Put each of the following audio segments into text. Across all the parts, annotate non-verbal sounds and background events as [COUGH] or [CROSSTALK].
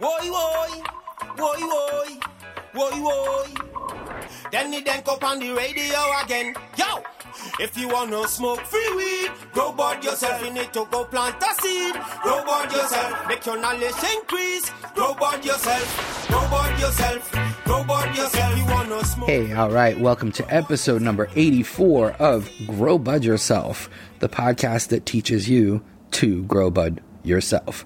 Woy, woy, woy, woy, woy, woy. Then the then up on the radio again. Yo! If you wanna smoke free weed, grow bud yourself. You need to go plant a seed. Grow bud yourself. Make your knowledge increase. Grow bud yourself. Grow bud yourself. Hey, all right. Welcome to episode number 84 of Grow Bud Yourself, the podcast that teaches you to grow bud yourself.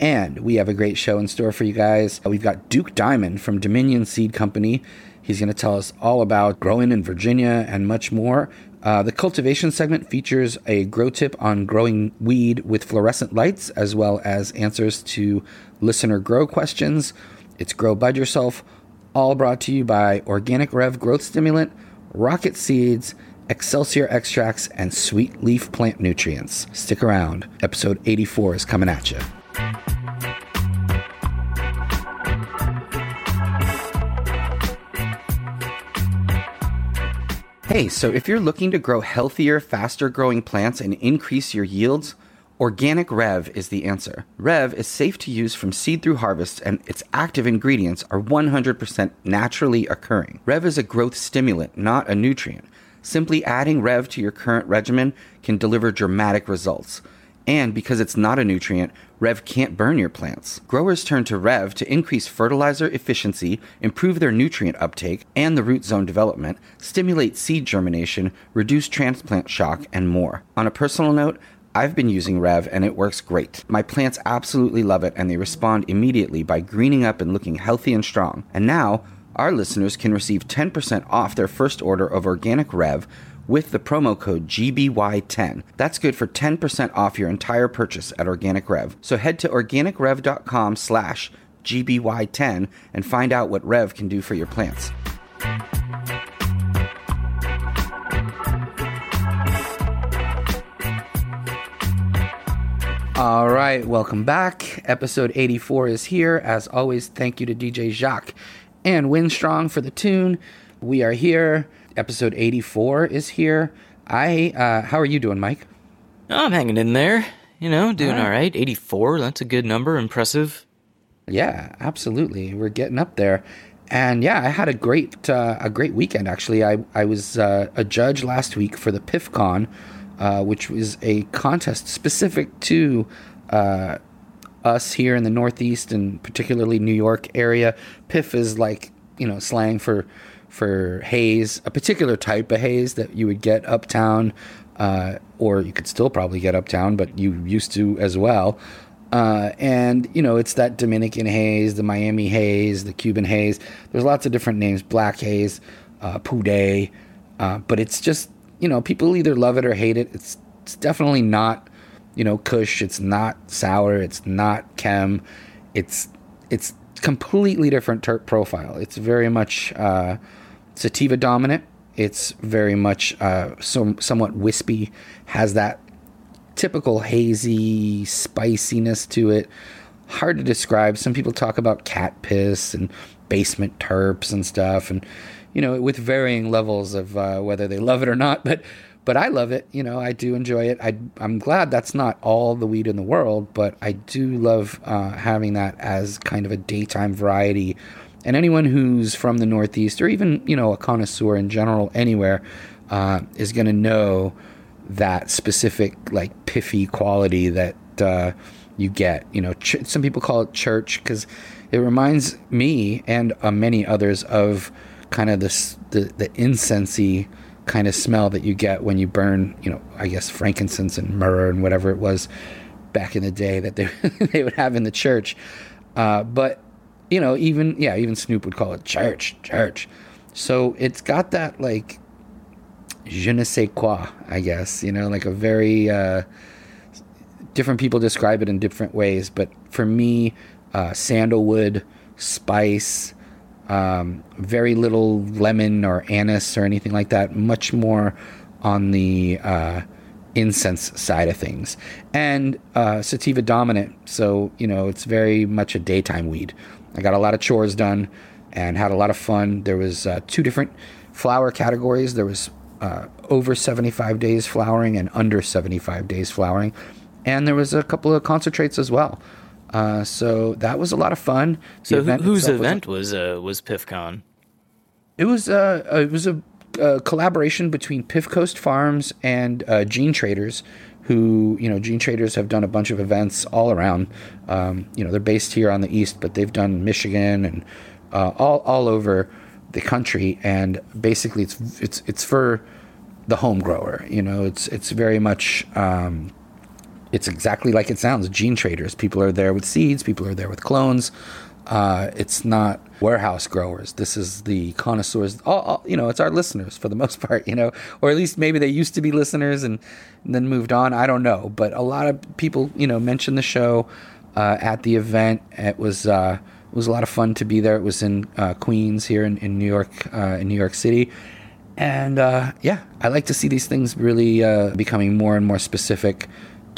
And we have a great show in store for you guys. We've got Duke Diamond from Dominion Seed Company. He's going to tell us all about growing in Virginia and much more. Uh, the cultivation segment features a grow tip on growing weed with fluorescent lights, as well as answers to listener grow questions. It's Grow Bud Yourself, all brought to you by Organic Rev Growth Stimulant, Rocket Seeds, Excelsior Extracts, and Sweet Leaf Plant Nutrients. Stick around. Episode 84 is coming at you. Hey, so if you're looking to grow healthier, faster growing plants and increase your yields, Organic Rev is the answer. Rev is safe to use from seed through harvest, and its active ingredients are 100% naturally occurring. Rev is a growth stimulant, not a nutrient. Simply adding Rev to your current regimen can deliver dramatic results. And because it's not a nutrient, Rev can't burn your plants. Growers turn to Rev to increase fertilizer efficiency, improve their nutrient uptake and the root zone development, stimulate seed germination, reduce transplant shock, and more. On a personal note, I've been using Rev and it works great. My plants absolutely love it and they respond immediately by greening up and looking healthy and strong. And now, our listeners can receive 10% off their first order of Organic Rev with the promo code GBY10. That's good for 10% off your entire purchase at Organic Rev. So head to organicrev.com slash GBY10 and find out what Rev can do for your plants. All right, welcome back. Episode 84 is here. As always, thank you to DJ Jacques and Winstrong for the tune. We are here. Episode 84 is here. I uh how are you doing, Mike? I'm hanging in there. You know, doing All all right. 84, that's a good number. Impressive. Yeah, absolutely. We're getting up there. And yeah, I had a great uh, a great weekend actually. I I was uh, a judge last week for the PIFCon, uh, which was a contest specific to uh, us here in the Northeast and particularly New York area. PIF is like you know slang for for haze, a particular type of haze that you would get uptown, uh, or you could still probably get uptown, but you used to as well. Uh, and you know it's that Dominican haze, the Miami haze, the Cuban haze. There's lots of different names, black haze, uh, Poudet, uh, but it's just you know people either love it or hate it. It's it's definitely not you know Kush. It's not sour. It's not chem. It's it's completely different terp profile. It's very much uh, sativa dominant. It's very much uh, some, somewhat wispy. Has that typical hazy spiciness to it. Hard to describe. Some people talk about cat piss and basement terps and stuff, and you know, with varying levels of uh, whether they love it or not. But but I love it. You know, I do enjoy it. I I'm glad that's not all the weed in the world, but I do love uh, having that as kind of a daytime variety. And anyone who's from the Northeast, or even you know a connoisseur in general, anywhere, uh, is going to know that specific like piffy quality that uh, you get. You know, ch- some people call it church because it reminds me and uh, many others of kind of this the the incensey kind of smell that you get when you burn. You know, I guess frankincense and myrrh and whatever it was back in the day that they [LAUGHS] they would have in the church. Uh, but you know, even yeah, even Snoop would call it church, church. So it's got that like je ne sais quoi, I guess, you know, like a very uh, different people describe it in different ways. But for me, uh, sandalwood, spice, um, very little lemon or anise or anything like that. Much more on the uh, incense side of things, and uh, sativa dominant. So you know, it's very much a daytime weed. I got a lot of chores done and had a lot of fun. There was uh, two different flower categories. There was uh, over 75 days flowering and under 75 days flowering. And there was a couple of concentrates as well. Uh, so that was a lot of fun. The So who, whose itself was- event was uh, was PIFCon? It was uh, uh, it was a, collaboration between Piff Coast Farms and uh, Gene Traders, who you know Gene Traders have done a bunch of events all around. Um, you know they're based here on the east, but they've done Michigan and uh, all all over the country. And basically, it's it's it's for the home grower. You know, it's it's very much. Um, it's exactly like it sounds gene traders people are there with seeds people are there with clones uh, it's not warehouse growers. This is the connoisseurs. All, all, you know it's our listeners for the [LAUGHS] most part you know or at least maybe they used to be listeners and, and then moved on. I don't know. But a lot of people you know mentioned the show uh, at the event. It was uh, it was a lot of fun to be there. It was in uh, queens here in, in new york uh, in new york city. And uh, yeah, I like to see these things really becoming more and more specific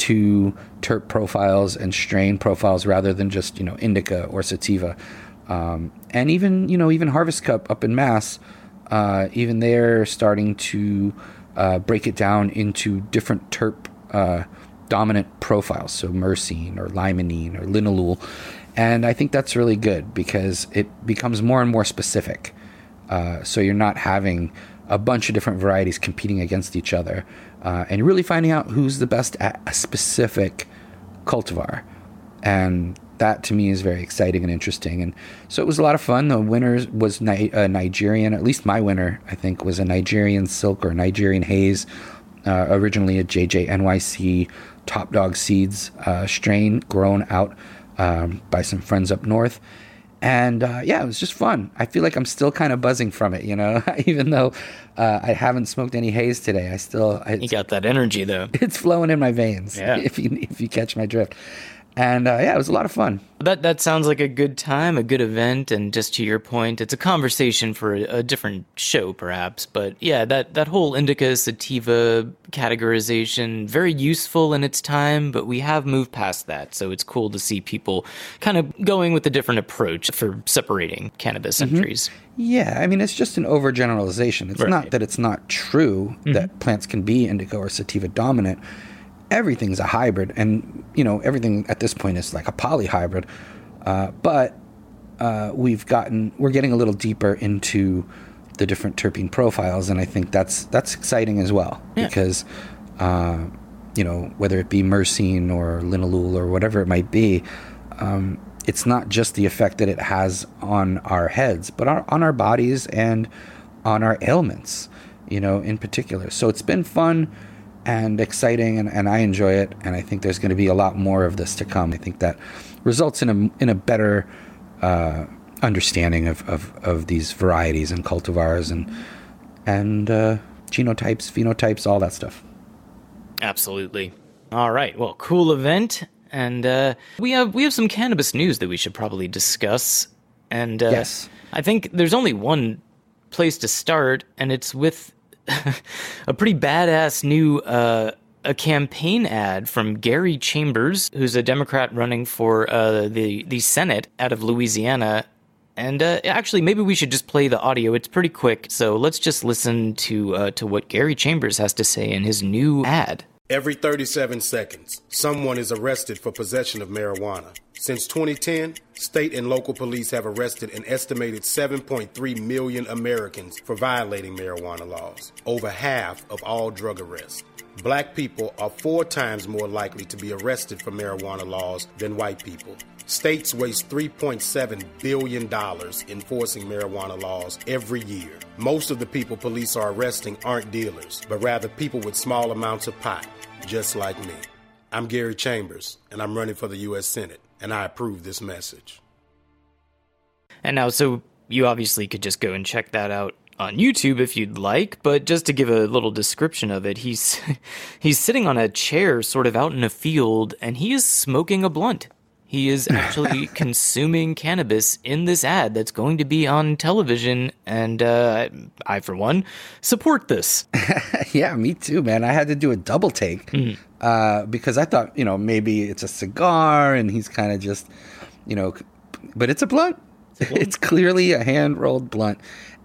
to terp profiles and strain profiles rather than just you know indica or sativa. Um, and even you know even Harvest Cup up in Mass, uh, even they're starting to uh, break it down into different terp uh, dominant profiles, so myrcene or limonene or linalool, and I think that's really good because it becomes more and more specific. Uh, so you're not having a bunch of different varieties competing against each other, uh, and really finding out who's the best at a specific cultivar. And that to me is very exciting and interesting. And so it was a lot of fun. The winner was Ni- uh, Nigerian, at least my winner, I think, was a Nigerian silk or Nigerian haze, uh, originally a JJ NYC Top Dog Seeds uh, strain grown out um, by some friends up north and uh, yeah, it was just fun. I feel like I'm still kind of buzzing from it, you know, [LAUGHS] even though uh, I haven't smoked any haze today. I still You got that energy though. [LAUGHS] it's flowing in my veins. Yeah. If you if you catch my drift, and uh, yeah, it was a lot of fun. That that sounds like a good time, a good event, and just to your point, it's a conversation for a, a different show, perhaps. But yeah, that that whole indica sativa categorization very useful in its time, but we have moved past that, so it's cool to see people kind of going with a different approach for separating cannabis entries. Yeah, I mean it's just an overgeneralization. It's Right. not that it's not true that plants can be indica or sativa dominant. Everything's a hybrid, and you know everything at this point is like a polyhybrid. Uh, but uh, we've gotten we're getting a little deeper into the different terpene profiles, and I think that's that's exciting as well Yeah. because uh, you know whether it be myrcene or linalool or whatever it might be, um, it's not just the effect that it has on our heads, but on, on our bodies and on our ailments, you know, in particular. So it's been fun and exciting, and, and I enjoy it. And I think there's going to be a lot more of this to come. I think that results in a in a better uh, understanding of, of, of these varieties and cultivars and and uh, genotypes, phenotypes, all that stuff. Absolutely. All right. Well, cool event, and uh, we have we have some cannabis news that we should probably discuss. And uh, Yes. I think there's only one place to start, and it's with [LAUGHS] a pretty badass new uh, a campaign ad from Gary Chambers, who's a Democrat running for uh, the the Senate out of Louisiana. And uh, actually, maybe we should just play the audio. It's pretty quick, so let's just listen to uh, to what Gary Chambers has to say in his new ad. Every 37 seconds, someone is arrested for possession of marijuana. Since 2010, state and local police have arrested an estimated 7.3 million Americans for violating marijuana laws, over half of all drug arrests. Black people are four times more likely to be arrested for marijuana laws than white people. States waste $3.7 billion enforcing marijuana laws every year. Most of the people police are arresting aren't dealers, but rather people with small amounts of pot, just like me. I'm Gary Chambers, and I'm running for the U.S. Senate, and I approve this message. And now, so you obviously could just go and check that out on YouTube if you'd like, but just to give a little description of it, he's [LAUGHS] he's sitting on a chair sort of out in a field and he is smoking a blunt. He is actually [LAUGHS] consuming cannabis in this ad that's going to be on television, and uh, I, for one, support this. [LAUGHS] yeah, me too, man. I had to do a double take uh, because I thought, you know, maybe it's a cigar and he's kind of just, you know, but it's a blunt. It's, [LAUGHS] clearly a hand rolled blunt,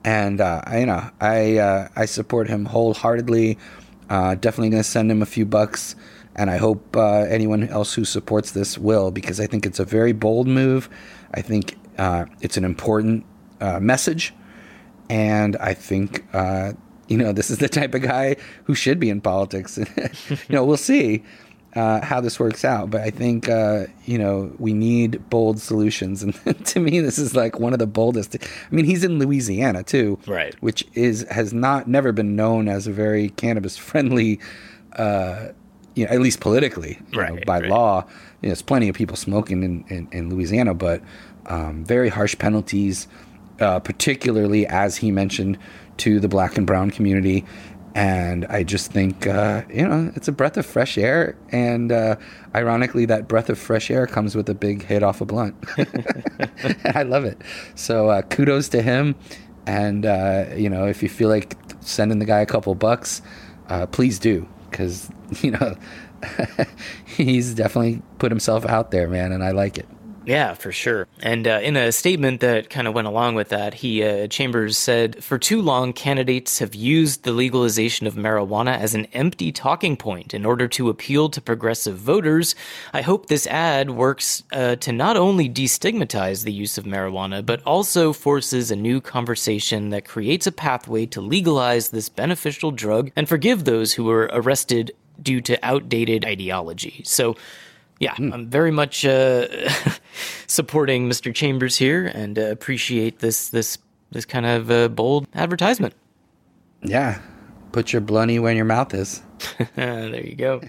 and uh, I, you know, I uh, I support him wholeheartedly. Uh, definitely gonna send him a few bucks and I hope uh, anyone else who supports this will, because I think it's a very bold move. I think uh, it's an important uh, message, and I think uh, you know this is the type of guy who should be in politics. [LAUGHS] you know, we'll see uh, how this works out. But I think uh, you know we need bold solutions, [LAUGHS] and to me, this is like one of the boldest. I mean, he's in Louisiana too, Right. Which is has not never been known as a very cannabis friendly, uh, you know, at least politically, you know, Right, by right. law. You know, there's plenty of people smoking in in, in Louisiana, but um, very harsh penalties, uh, particularly as he mentioned to the black and brown community. And I just think, uh, you know, it's a breath of fresh air. And uh, ironically, that breath of fresh air comes with a big hit off a blunt. [LAUGHS] I love it. So uh, kudos to him. And, uh, you know, if you feel like sending the guy a couple bucks, uh, please do. Because, [LAUGHS] you know, [LAUGHS] he's definitely put himself out there, man. And I like it. Yeah, for sure. And uh, in a statement that kind of went along with that, he uh, Chambers said, "For too long, candidates have used the legalization of marijuana as an empty talking point in order to appeal to progressive voters. I hope this ad works uh, to not only destigmatize the use of marijuana, but also forces a new conversation that creates a pathway to legalize this beneficial drug and forgive those who were arrested due to outdated ideology." So. Yeah, I'm very much uh, [LAUGHS] supporting Mr. Chambers here and uh, appreciate this this this kind of uh, bold advertisement. Yeah. Put your blunty where your mouth is. [LAUGHS] there you go.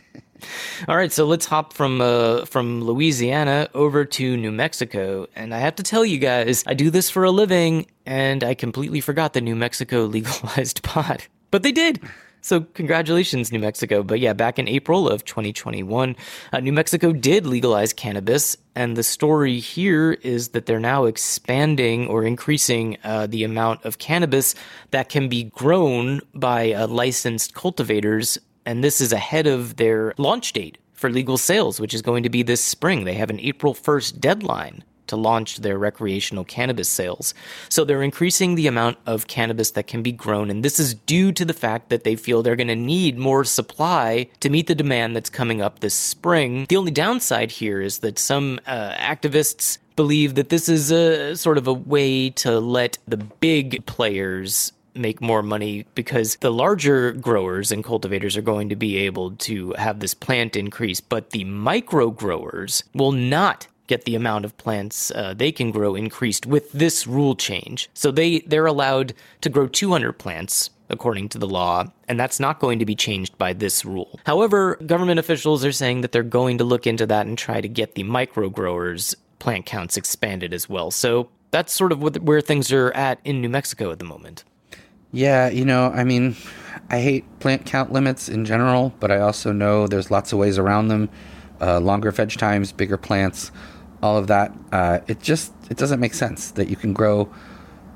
All right, so let's hop from uh, from Louisiana over to New Mexico, and I have to tell you guys, I do this for a living, and I completely forgot that New Mexico legalized [LAUGHS] pot, but they did. So congratulations, New Mexico. But yeah, back in April of 2021, uh, New Mexico did legalize cannabis, and the story here is that they're now expanding or increasing uh, the amount of cannabis that can be grown by uh, licensed cultivators and this is ahead of their launch date for legal sales, which is going to be this spring. They have an April 1st deadline to launch their recreational cannabis sales. So they're increasing the amount of cannabis that can be grown, and this is due to the fact that they feel they're going to need more supply to meet the demand that's coming up this spring. The only downside here is that some uh, activists believe that this is a sort of a way to let the big players make more money because the larger growers and cultivators are going to be able to have this plant increase, but the micro growers will not get the amount of plants uh, they can grow increased with this rule change. So they they're allowed to grow 200 plants according to the law, and that's not going to be changed by this rule. However, government officials are saying that they're going to look into that and try to get the micro growers plant counts expanded as well. So that's sort of what, where things are at in New Mexico at the moment. Yeah, you know, I mean, I hate plant count limits in general, but I also know there's lots of ways around them. Uh, longer veg times, bigger plants, all of that. Uh, it just it doesn't make sense that you can grow,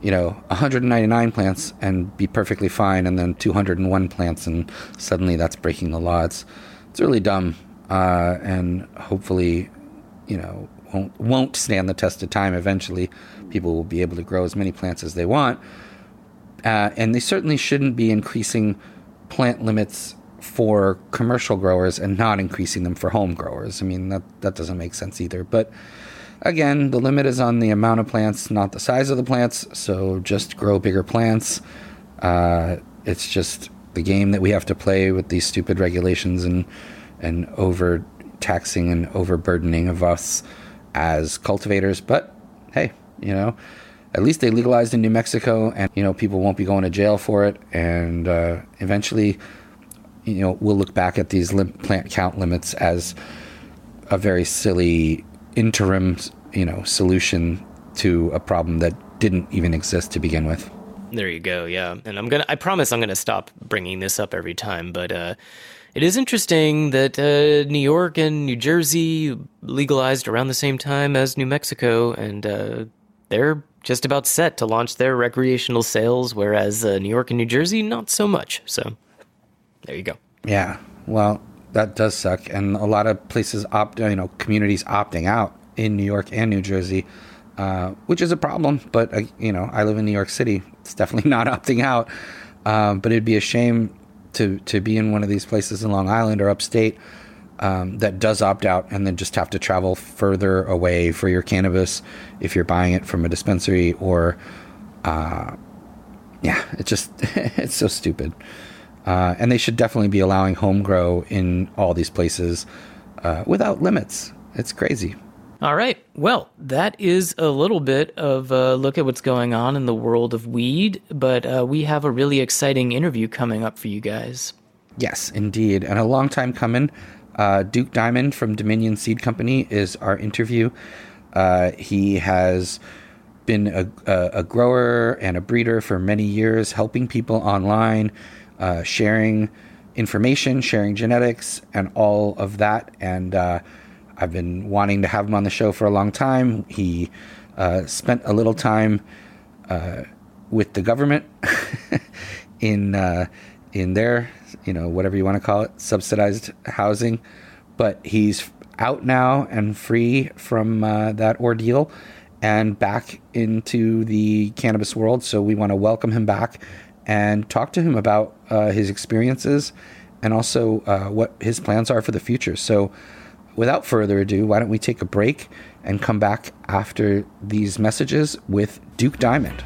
you know, 199 plants and be perfectly fine, and then 201 plants, and suddenly that's breaking the law. It's it's really dumb, uh, and hopefully, you know, won't won't stand the test of time. Eventually, people will be able to grow as many plants as they want. Uh, and they certainly shouldn't be increasing plant limits for commercial growers and not increasing them for home growers. I mean, that, that doesn't make sense either. But again, the limit is on the amount of plants, not the size of the plants. So just grow bigger plants. Uh, it's just the game that we have to play with these stupid regulations and, and over taxing and overburdening of us as cultivators. But hey, you know, at least they legalized in New Mexico, and you know people won't be going to jail for it. And uh, eventually, you know, we'll look back at these lim- plant count limits as a very silly interim, you know, solution to a problem that didn't even exist to begin with. There you go. Yeah, and I'm gonna. I promise I'm gonna stop bringing this up every time. But uh, it is interesting that uh, New York and New Jersey legalized around the same time as New Mexico, and uh, they're just about set to launch their recreational sales, whereas uh, New York and New Jersey not so much. So there you go. Yeah, well, that does suck, and a lot of places opt, you know, communities opting out in New York and New Jersey, uh, which is a problem. But uh, you know, I live in New York City; it's definitely [LAUGHS] not opting out. Um, but it'd be a shame to to be in one of these places in Long Island or upstate um, that does opt out and then just have to travel further away for your cannabis if you're buying it from a dispensary or, uh, yeah, it's just [LAUGHS] it's so stupid. Uh, and they should definitely be allowing home grow in all these places uh, without limits. It's crazy. All right. Well, that is a little bit of a look at what's going on in the world of weed, but uh, we have a really exciting interview coming up for you guys. Yes, indeed. And a long time coming. Uh, Duke Diamond from Dominion Seed Company is our interview. Uh, he has been a, a, a, grower and a breeder for many years, helping people online, uh, sharing information, sharing genetics, and all of that. And uh, I've been wanting to have him on the show for a long time. He uh, spent a little time uh, with the government [LAUGHS] in uh, in their, you know, whatever you want to call it, subsidized housing, but he's out now and free from uh, that ordeal and back into the cannabis world. So we want to welcome him back and talk to him about uh, his experiences and also uh, what his plans are for the future. So without further ado, why don't we take a break and come back after these messages with Duke Diamond?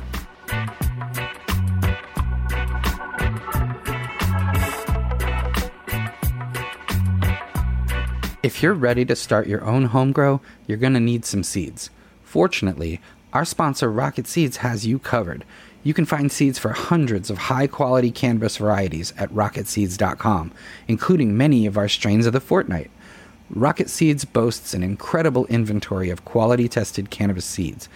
If you're ready to start your own home grow, you're going to need some seeds. Fortunately, our sponsor Rocket Seeds has you covered. You can find seeds for hundreds of high quality cannabis varieties at rocketseeds.com, including many of our strains of the fortnight. Rocket Seeds boasts an incredible inventory of quality tested cannabis seeds.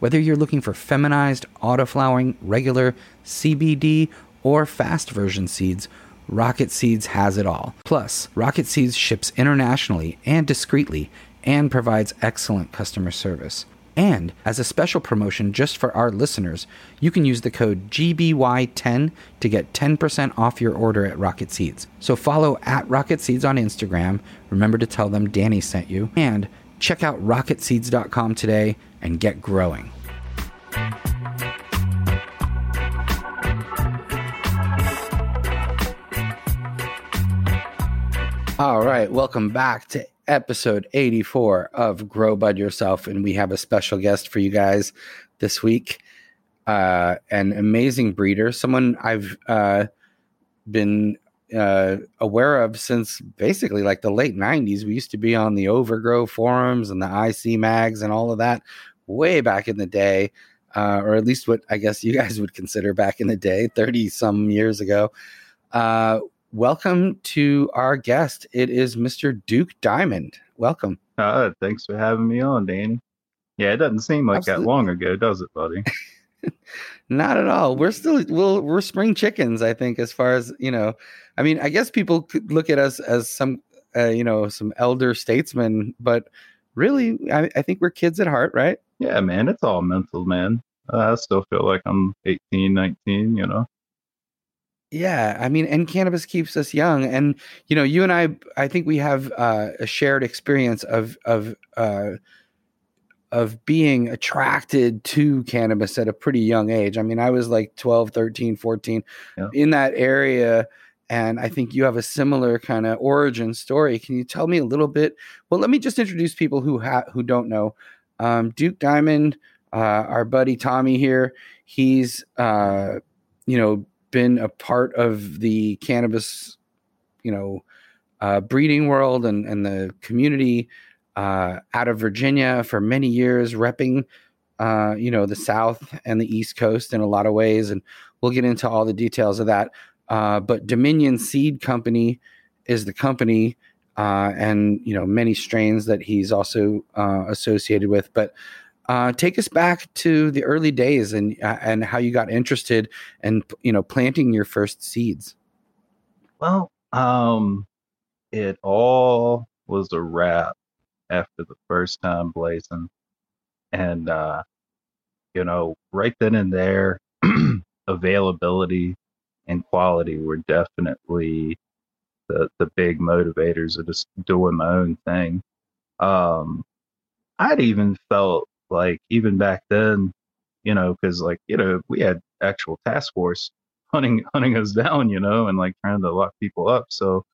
Whether you're looking for feminized, autoflowering, regular, CBD, or fast version seeds, Rocket Seeds has it all. Plus, Rocket Seeds ships internationally and discreetly and provides excellent customer service. And as a special promotion just for our listeners, you can use the code GBY10 to get 10% off your order at Rocket Seeds. So follow at Rocket Seeds on Instagram. Remember to tell them Danny sent you. And check out rocketseeds.com today and get growing. All right, welcome back to episode 84 of Grow Bud Yourself. And we have a special guest for you guys this week. Uh, an amazing breeder, someone I've uh, been uh, aware of since basically like the late 90s. We used to be on the Overgrow forums and the IC mags and all of that way back in the day. Uh, or at least what I guess you guys would consider back in the day, 30 some years ago. Uh, welcome to our guest. It is Mr. Duke Diamond. Welcome. Uh, thanks for having me on, Danny. Yeah, it doesn't seem like Absolutely. that long ago, does it, buddy? [LAUGHS] [LAUGHS] Not at all. We're still we'll, we're spring chickens, I think, as far as you know. I mean, I guess people could look at us as some, uh, you know, some elder statesmen, but really, I, I, think we're kids at heart, right? Yeah, man. It's all mental, man. Uh, I still feel like I'm 18, 19, you know. Yeah, I mean, and cannabis keeps us young, and you know, you and I, I think we have uh, a shared experience of of uh, of being attracted to cannabis at a pretty young age. I mean, I was like 12, 13, 14 yeah. in that area, and I think you have a similar kind of origin story. Can you tell me a little bit? Well, let me just introduce people who ha- who don't know. Um, Duke Diamond, uh, our buddy Tommy here. He's uh, you know been a part of the cannabis, you know, uh, breeding world and, and the community uh, out of Virginia for many years, repping, uh, you know, the South and the East Coast in a lot of ways. And we'll get into all the details of that. Uh, but Dominion Seed Company is the company. Uh, and you know many strains that he's also uh, associated with, but uh, take us back to the early days and uh, and how you got interested and you know planting your first seeds. Well, um, it all was a wrap after the first time blazing, and uh, you know, right then and there, [CLEARS THROAT] availability and quality were definitely the the big motivators of just doing my own thing. Um, I'd even felt like even back then, you know, because like you know we had actual task force [LAUGHS] hunting hunting us down, you know, and like trying to lock people up. So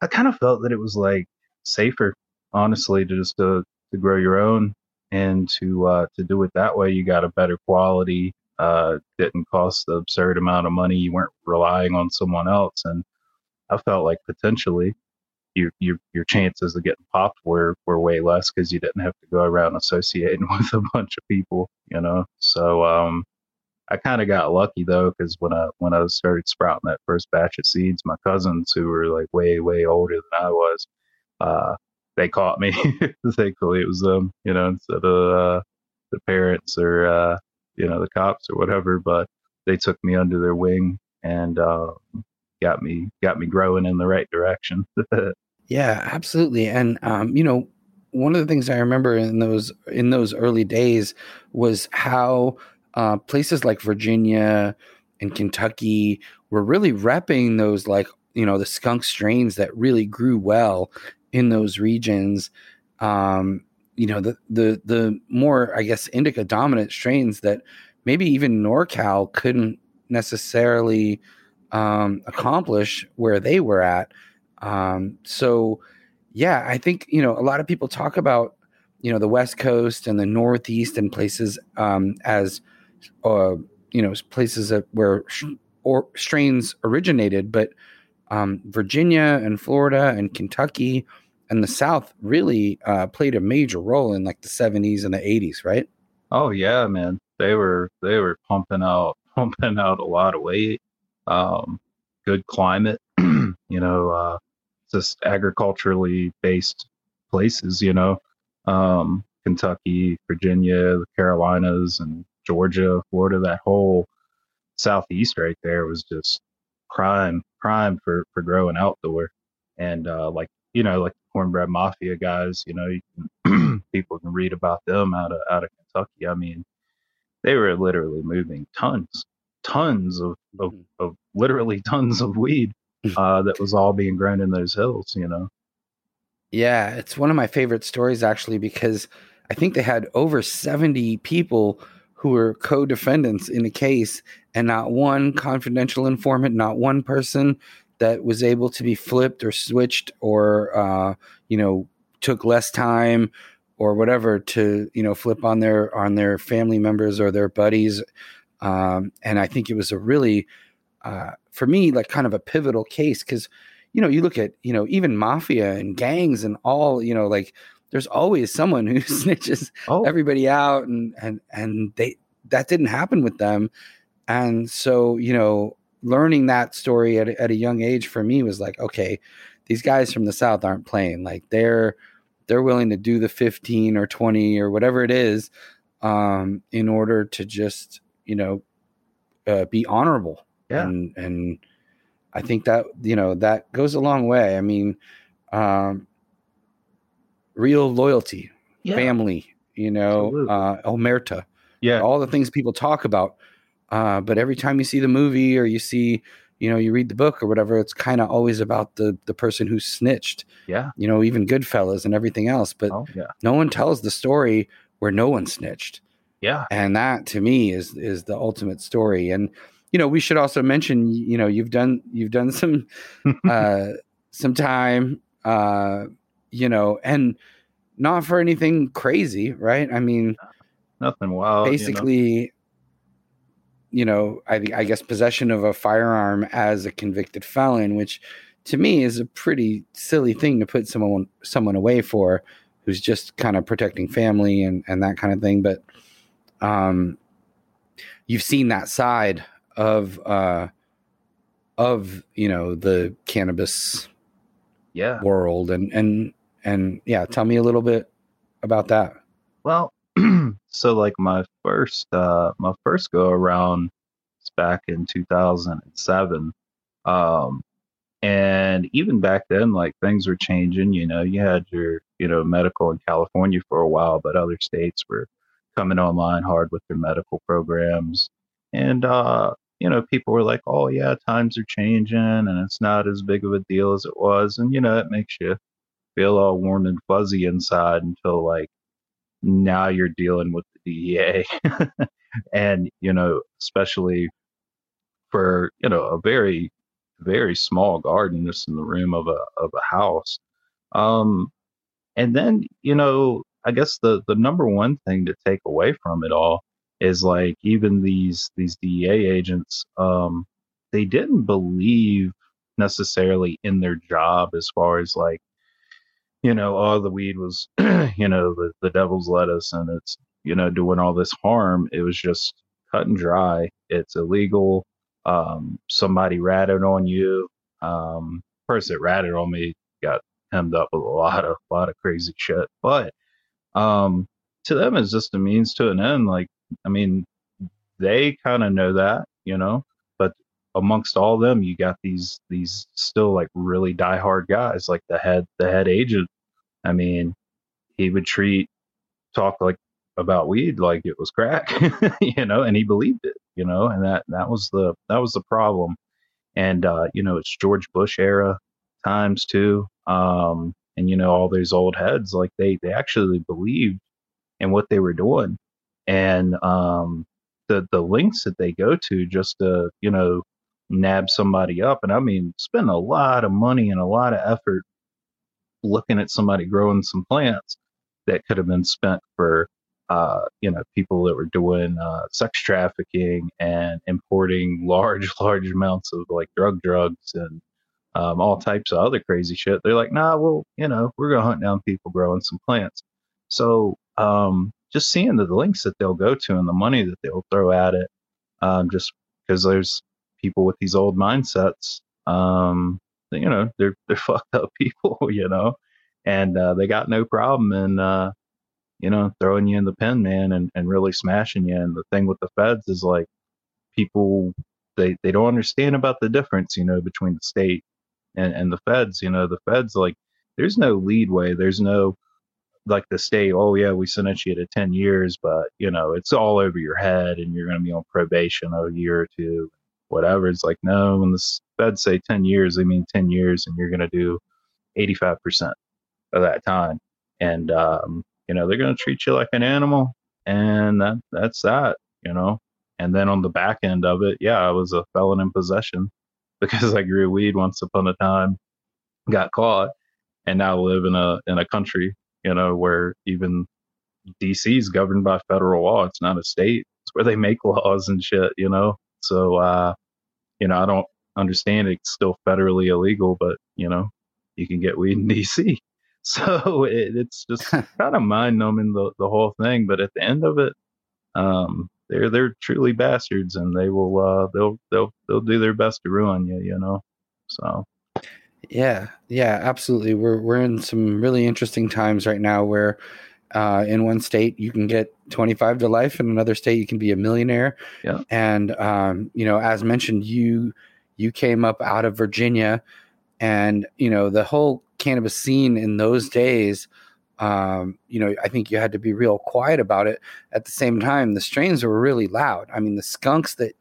I kind of felt that it was like safer, honestly, to just to, to grow your own and to uh, to do it that way. You got a better quality. Uh, didn't cost the absurd amount of money. You weren't relying on someone else, and I felt like potentially your your your chances of getting popped were were way less because you didn't have to go around associating [LAUGHS] with a bunch of people, you know. So um, I kind of got lucky though, because when I when I started sprouting that first batch of seeds, my cousins who were like way way older than I was, uh, they caught me. [LAUGHS] Thankfully, it was them, you know, instead of uh, the parents or uh, you know the cops or whatever. But they took me under their wing and uh, got me got me growing in the right direction. [LAUGHS] yeah, absolutely. And um, you know, one of the things I remember in those in those early days was how uh, places like Virginia and Kentucky were really repping those like you know the skunk strains that really grew well in those regions. Um, you know the the the more I guess indica dominant strains that maybe even NorCal couldn't necessarily um, accomplish where they were at. Um, so yeah, I think you know a lot of people talk about you know the West Coast and the Northeast and places um, as uh, you know places that where sh- or strains originated, but um, Virginia and Florida and Kentucky and the South really uh, played a major role in like the 70s and the 80s, right? Oh yeah, man. They were they were pumping out [LAUGHS] pumping out a lot of weight. Um, good climate, you know, uh, just agriculturally based places, you know. Um, Kentucky, Virginia, the Carolinas, and Georgia, Florida, that whole southeast right there was just prime, prime for for growing outdoor. And uh, like you know, like cornbread mafia guys, you know, you can, [CLEARS THROAT] people can read about them out of out of Kentucky. I mean, they were literally moving tons, tons of of, mm-hmm. of literally tons of weed [LAUGHS] uh, that was all being grown in those hills. You know. Yeah, it's one of my favorite stories actually because I think they had over seventy people who were co-defendants in the case and not one confidential informant not one person that was able to be flipped or switched or uh, you know took less time or whatever to you know flip on their on their family members or their buddies um, and i think it was a really uh, for me like kind of a pivotal case because you know you look at you know even mafia and gangs and all you know like there's always someone who [LAUGHS] snitches oh. everybody out and and and they that didn't happen with them. And so you know learning that story at, at a young age for me was like okay these guys from the south aren't playing. Like they're they're willing to do the 15 or 20 or whatever it is um, in order to just you know uh, be honorable yeah. and and i think that you know that goes a long way i mean um, real loyalty, yeah. family, you know, uh, omerta, yeah, all the things people talk about. Uh, but every time you see the movie or you see, you know, you read the book or whatever, it's kind of always about the the person who snitched. Yeah, you know, even Goodfellas and everything else. But oh, yeah. no one tells the story where no one snitched. Yeah, and that to me is is the ultimate story. And you know, we should also mention, you know, you've done you've done some [LAUGHS] uh, some time. Uh, you know, and not for anything crazy, right? I mean, nothing wild. Basically, you know, you know I, I guess possession of a firearm as a convicted felon, which to me is a pretty silly thing to put someone someone away for, who's just kind of protecting family and and that kind of thing. But um, you've seen that side of uh of you know the cannabis yeah world and and and yeah, tell me a little bit about that. Well, [CLEARS THROAT] so like my first uh my first go around was back in 2007. Um and even back then like things were changing, you know, you had your, you know, medical in California for a while, but other states were coming online hard with their medical programs. And uh you know, people were like, "Oh yeah, times are changing, and it's not as big of a deal as it was." And you know, it makes you feel all warm and fuzzy inside until like now you're dealing with the DEA. [LAUGHS] and, you know, especially for, you know, a very very small garden just in the room of a of a house. Um, and then you know, I guess the the number one thing to take away from it all is like even these these DEA agents, um, they didn't believe necessarily in their job as far as like you know, oh, the weed was, [CLEARS THROAT] you know, the, the devil's lettuce and it's, you know, doing all this harm. It was just cut and dry. It's illegal. Um, somebody ratted on you. Um, person that ratted on me got hemmed up with a lot of, lot of crazy shit. But, um, to them, it's just a means to an end. Like, I mean, they kind of know that, you know, but amongst all them, you got these, these still like really diehard guys, like the head, the head agent I mean, he would treat talk like about weed like it was crack, [LAUGHS] you know, and he believed it, you know, and that that was the that was the problem. And uh, you know, it's George Bush era times too. Um, and you know, all these old heads, like they they actually believed in what they were doing. And um the the links that they go to just to, you know, nab somebody up. And I mean, spend a lot of money and a lot of effort looking at somebody growing some plants that could have been spent for uh, you know people that were doing uh, sex trafficking and importing [LAUGHS] large large amounts of like drug drugs and um, all types of other crazy shit they're like nah well you know we're gonna hunt down people growing some plants so um, just seeing the links that they'll go to and the money that they'll throw at it um, just because there's people with these old mindsets um, you know they're they're [LAUGHS] fucked up people, [LAUGHS] you know, and uh, they got no problem in uh, you know throwing you in the pen, man, and and really smashing you. And the thing with the feds is like people they they don't understand about the difference, you know, between the state and and the feds. You know, the feds like there's no leadway, there's no like the state, oh yeah, we sentence you to ten years, but you know it's all over your head, and you're going to be on probation a year or two, whatever. It's like no, when the feds say 10 years, they mean 10 years, and you're going to do 85% of that time. And, um, you know, they're going to treat you like an animal. And that that's that, you know. And then on the back end of it, yeah, I was a felon in possession [LAUGHS] because I grew weed once upon a time, got caught, and now live in a in a country, you know, where even DC is governed by federal law. It's not a state. It's where they make [LAUGHS] laws and shit, you know. So, uh, you know, I don't understand it's still federally illegal, but you know, you can get weed in [LAUGHS] DC. [LAUGHS] So it, it's just kind of mind numbing the, the whole thing. But at the end of it, um, they're they're truly bastards, and they will uh, they'll they'll they'll do their best to ruin you. You know, so. Yeah, yeah, absolutely. We're we're in some really interesting times right now where uh, in one state you can get 25 to life in another state you can be a millionaire yeah and um, you know as mentioned you you came up out of Virginia, and you know the whole cannabis scene in those days. Um, you know, I think you had to be real quiet about it. At the same time, the strains were really loud. I mean, the skunks that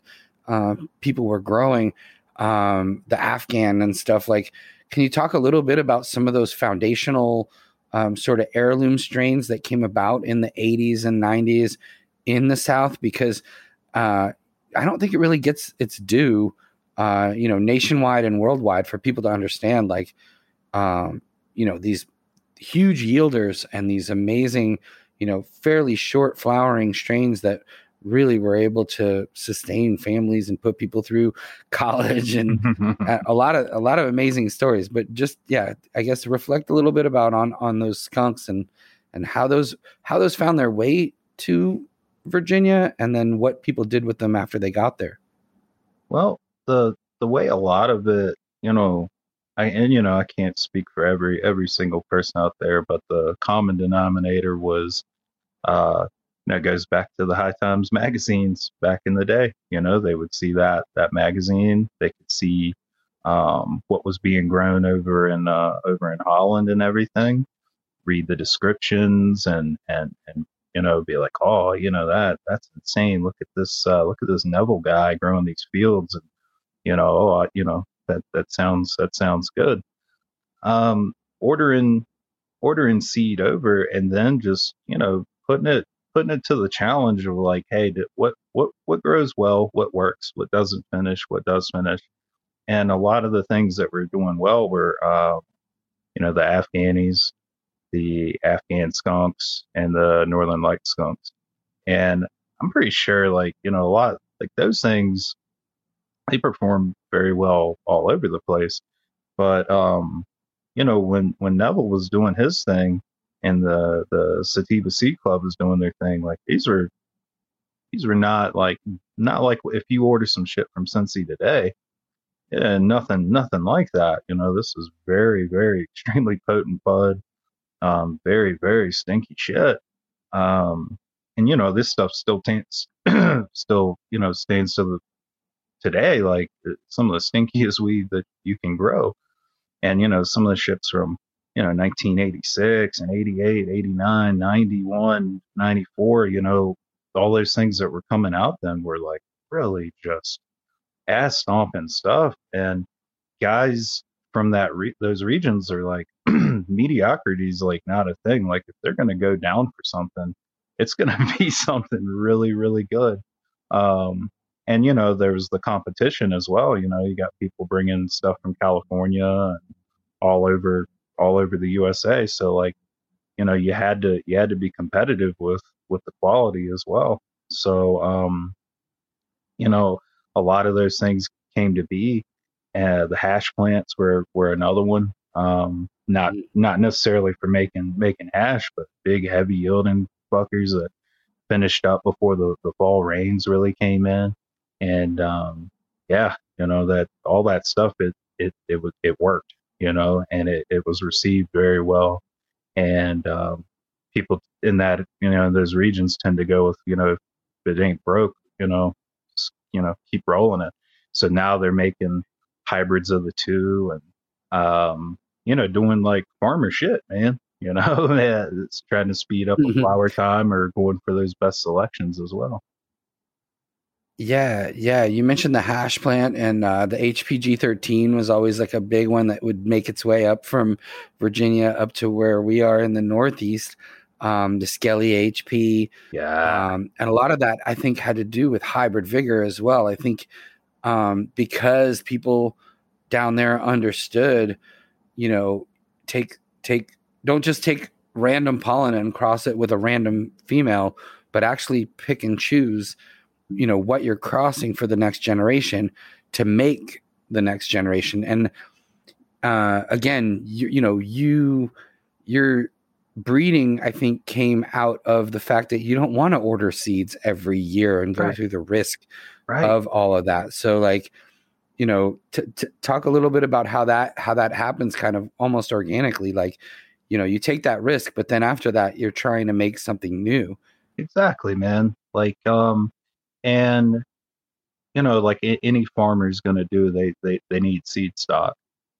uh, people were growing, um, the Afghan and stuff. Like, can you talk a little bit about some of those foundational um, sort of heirloom strains that came about in the 80s and 90s in the South? Because uh, I don't think it really gets its due uh, you know, nationwide and worldwide for people to understand, like, um, you know, these huge yielders and these amazing, you know, fairly short flowering strains that really were able to sustain families and put people through [LAUGHS] college and [LAUGHS] a lot of a lot of amazing stories. But just yeah i guess reflect a little bit about on on those skunks and and how those how those found their way to virginia and then what people did with them after they got there. Well the the way a lot of it, you know, I and you know I can't speak for every every single person out there, but the common denominator was, uh, that goes back to the High Times magazines back in the day. You know, they would see that that magazine, they could see um, what was being grown over in uh, over in Holland and everything. Read the descriptions and and and you know be like, oh, you know that that's insane. Look at this uh, look at this Neville guy growing these fields and you know, oh, you know, that that sounds that sounds good. Um, ordering ordering seed over and then just you know putting it putting it to the challenge of like, hey, what what what grows well, what works, what doesn't finish, what does finish, and a lot of the things that were doing well were, uh, you know, the Afghanis, the Afghan skunks, and the Northern Light skunks. And I'm pretty sure, like, you know, a lot like those things, they perform very well all over the place. But, um, you know, when, when Neville was doing his thing and the, the Sativa Seed Club is doing their thing, like these are these were not like, not like if you order some shit from Sensi today, yeah, nothing, nothing like that. You know, this is very, very [LAUGHS] extremely potent bud. Um, very, very stinky shit. Um, and you know, this stuff still taints, [CLEARS THROAT] still, you know, stands to the today, like some of the stinkiest weed that you can grow. And, you know, some of the ships from, you know, 1986 and 88, 89, 91, 94, you know, all those things that were coming out then were like really just ass stomping stuff. And guys from that re- those regions are like [CLEARS THROAT] mediocrity is like not a thing. Like if they're going to go down for something, it's going [LAUGHS] to be something really really good. Um, and you know there's the competition as well. You know you got people bringing stuff from California and all over all over the USA. So like you know you had to you had to be competitive with with the quality as well. So um, you know a lot of those things came to be. Uh, the hash plants were were another one. Um, not mm-hmm. not necessarily for making making hash, but big heavy yielding fuckers that finished up before the, the fall rains really came in. And um, yeah, you know that all that stuff it it it was it worked, you know, and it, it was received very well. And um, people in that you know in those regions tend to go with you know if it ain't broke, you know, just, you know keep rolling it. So now they're making hybrids of the two and um, you know doing like farmer shit, man. [LAUGHS] You know, [LAUGHS] it's trying to speed up mm-hmm. the flower time or going for those best selections as well. Yeah, yeah. You mentioned the hash plant, and uh, the HPG 13 was always like a big one that would make its way up from Virginia up to where we are in the Northeast. Um, the Skelly HP. Yeah. Um, and a lot of that, I think, had to do with hybrid vigor as well. I think um, because people down there understood, you know, take, take, don't just take random pollen and cross it with a random female, but actually pick and choose you know what you're crossing for the next generation to make the next generation. And uh, again you, you know you your breeding i think came out of the fact that you don't want to order seeds every year and go right. through the risk right. of all of that. So like you know t- t- talk a little bit about how that how that happens kind of almost organically. Like you know you take that risk but then after that you're trying to make something new. Exactly man. Like um and you know like any farmer is going to do they, they they need seed stock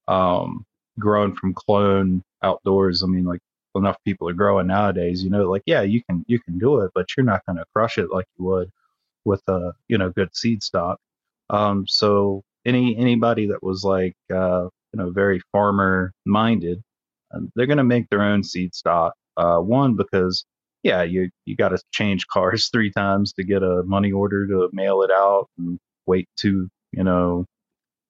um growing from clone outdoors. I mean like enough people are growing nowadays you know like yeah you can you can do it but you're not going to crush it like you would with a you know good seed stock. Um so any anybody that was like uh you know very farmer minded um, they're going to make their own seed stock uh one because yeah, you you got to change cars [LAUGHS] three times to get a money order to mail it out and wait two, you know,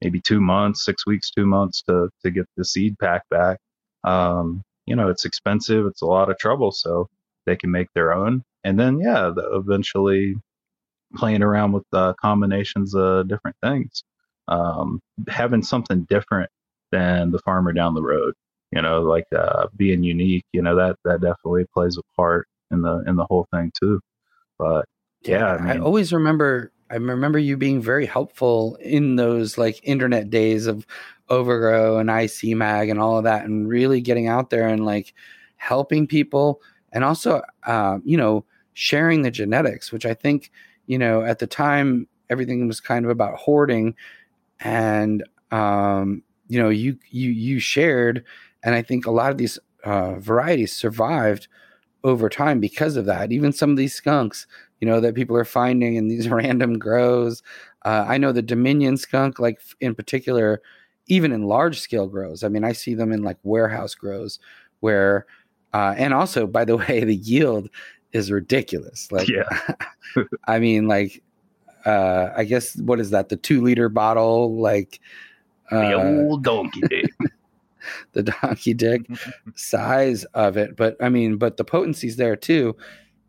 maybe two months, six weeks, two months to to get the seed pack back. Um, you know, it's expensive. It's a lot of trouble. So they can make their own, and then yeah, the, eventually playing around with uh, combinations of different things, um, having something different than the farmer down the road. You know, like uh, being unique. You know that that definitely plays a part in the in the whole thing too. But yeah, I, mean, I always remember I remember you being very helpful in those like internet days of Overgrow and IC Mag and all of that, and really getting out there and like helping people, and also uh, you know sharing the genetics, which I think you know at the time everything was kind of about hoarding, and um, you know you you you shared, and I think a lot of these uh, varieties survived over time because of that. Even some of these skunks, you know, that people are finding in these [LAUGHS] random grows. Uh, I know the Dominion skunk, like in particular, even in large scale grows. I mean, I see them in like warehouse grows where, uh, and also, by the [LAUGHS] way, the yield is ridiculous. Like, yeah. [LAUGHS] I mean, like, uh, I guess what is that? The two liter bottle, like, the uh, old donkey. [LAUGHS] the donkey dick [LAUGHS] size of it. But I mean, but the potency's there too.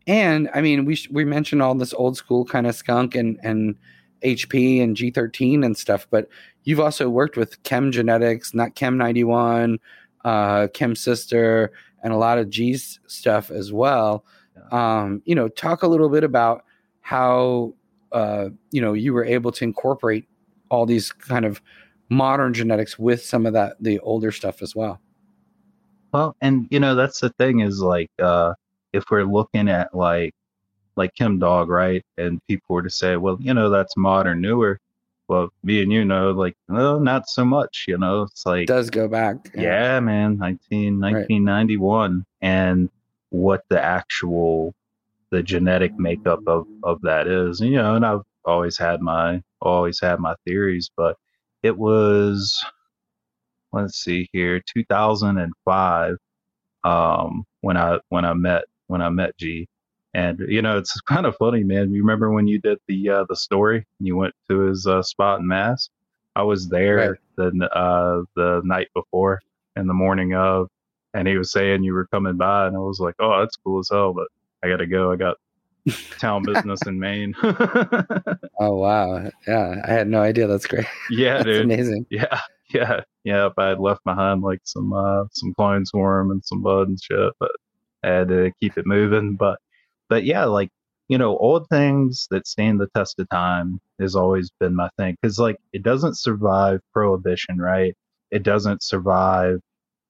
And I mean, we sh- we mentioned all this old school kind of skunk and and HP and G13 and stuff, but you've also worked with Chem Genetics, not Chem 91, uh, Chem Sister, and a lot of G's stuff as well. Um, you know, talk a little bit about how uh, you know you were able to incorporate all these kind of modern genetics with some of that the older stuff as well. Well, and you know that's the thing is like uh, if we're looking at like like Chem Dog, right? And people were to say, well, you know, that's modern, newer. Well, me and you know, like, no, not so much. You know, it's like It does go back. yeah, man, 19, 1991. And what the actual, the genetic makeup of, of that is, you know, and I've always had my, always had my theories, but it was, let's see here, 2005, um, when I, when I met, when I met G and you know, it's [LAUGHS] kind of funny, man. You remember when you did the, uh, the story, and you went to his, uh, spot in mass. I was there Right. the, uh, the night before and the morning of, and he was saying you were coming by, and I was like, "Oh, that's cool as hell," but I gotta go. I got town business in Maine. [LAUGHS] Oh wow. Yeah, I had no idea. That's great. yeah, [LAUGHS] That's dude. amazing. Yeah, [LAUGHS] yeah, yeah. If I had left behind like some uh, some clones for him and some bud and shit, but I had to keep it moving. But but yeah, like you know, old things that stand the test of time has always been my thing because like it doesn't survive prohibition, right? It doesn't survive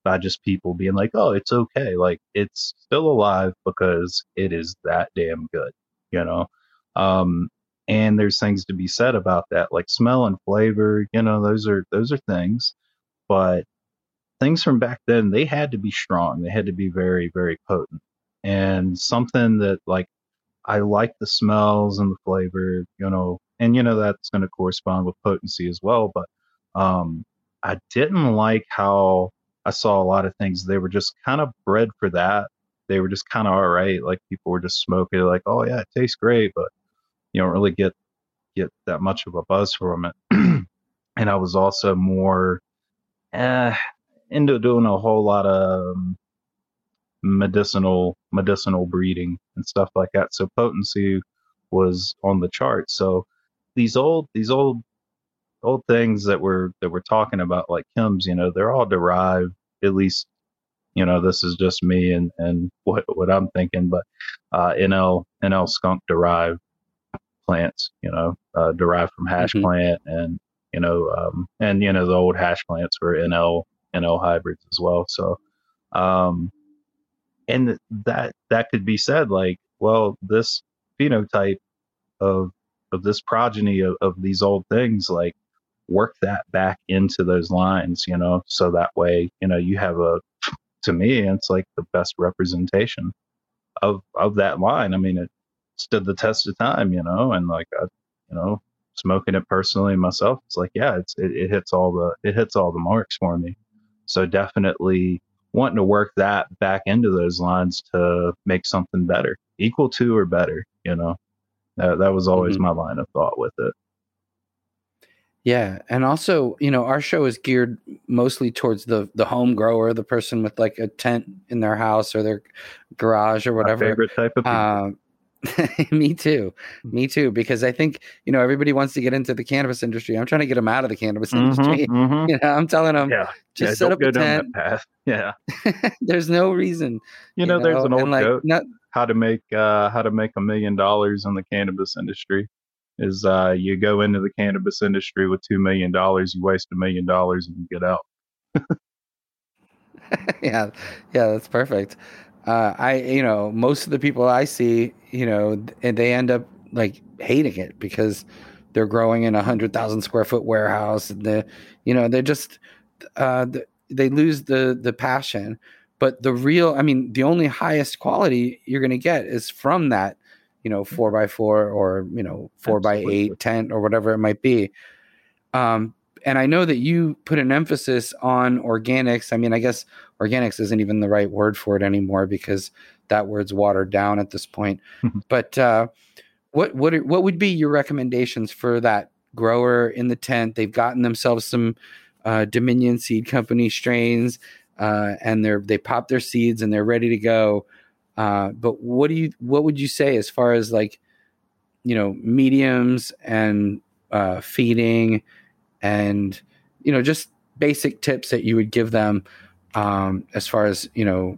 by just people being like, oh, it's okay. Like it's still alive because it is that damn good, you know. Um, and there's things to be said about that, like smell and flavor. You know, those are those are things, but things from back then they had to be strong. They had to be very very potent, and something that like I like the smells and the flavor. You know, and you know that's going to correspond with potency as well. But um, I didn't like how I saw a lot of things. They were just kind of bred for that. They were just kind of all right. Like people were just smoking, like, oh yeah, it tastes great, but you don't really get get that much of a buzz from it. [CLEARS THROAT] and I was also more uh, into doing a whole lot of um, medicinal medicinal breeding and stuff like that. So potency was on the chart. So these old these old old things that we're that we're talking about like Chem's, you know, they're all derived at least you know this is just me and and what what I'm thinking, but uh, NL NL skunk derived plants, you know, uh, derived from hash Mhm. plant and you know um, and you know the old hash plants were NL NL hybrids as well. So um, and that that could be said like, well, this phenotype of of this progeny of, of these old things like work that back into those lines, you know, so that way, you know, you have a to me it's like the best representation of of that line. I mean, it stood the test of time, you know, and like I, you know, smoking it personally myself, it's like yeah, it's it, it hits all the it hits all the marks for me. So definitely wanting to work that back into those lines to make something better, equal to or better, you know. That, that was always Mhm. my line of thought with it. Yeah, and also, you know, our show is geared mostly towards the the home grower, the person with like a tent in their house or their garage or My whatever. favorite type of people. Um, [LAUGHS] me too, me too, because I think you know everybody wants to get into the cannabis industry. I'm trying to get them out of the cannabis industry. [LAUGHS] Mhm, mhm. You know, I'm telling them Yeah, just yeah, set up a tent. path. [LAUGHS] Yeah, There's no reason. you know, there's an and, old like, not- how to make uh, how to make a million dollars in the cannabis industry is uh, you go into the cannabis industry with two million dollars, you waste a million dollars, and you get out. [LAUGHS] yeah, yeah, that's perfect. Uh, I, you know, most of the people I see, you know, and they end up like hating it because they're growing in a hundred thousand square foot warehouse, and the, you know, they're just, uh, they lose the the passion. But the real, I mean, the only highest quality you're going to get is from that, you know, four by four or you know four by Absolutely. eight tent or whatever it might be. Um, and I know that you put an emphasis on organics. I mean, I guess organics isn't even the right word for it anymore because that word's watered down at this point. but uh, what what are- what would be your recommendations for that grower in the tent? They've gotten themselves some uh, Dominion Seed Company strains, uh, and they're they pop their seeds and they're ready to go. Uh, but what do you what would you say as far as like you know mediums and uh, feeding and you know just basic tips that you would give them um, as far as you know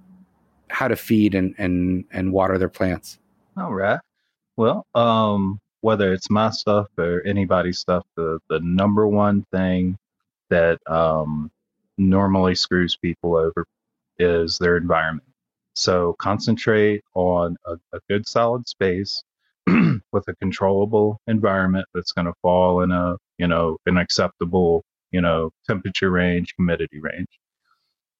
how to feed and and and water their plants. All right. Well, um, whether it's my stuff or anybody's stuff, the the number one thing that um, normally screws people over is their environment. So concentrate on a, a good solid space [CLEARS THROAT] with a controllable environment that's going to fall in a you know an acceptable you know temperature range, humidity range.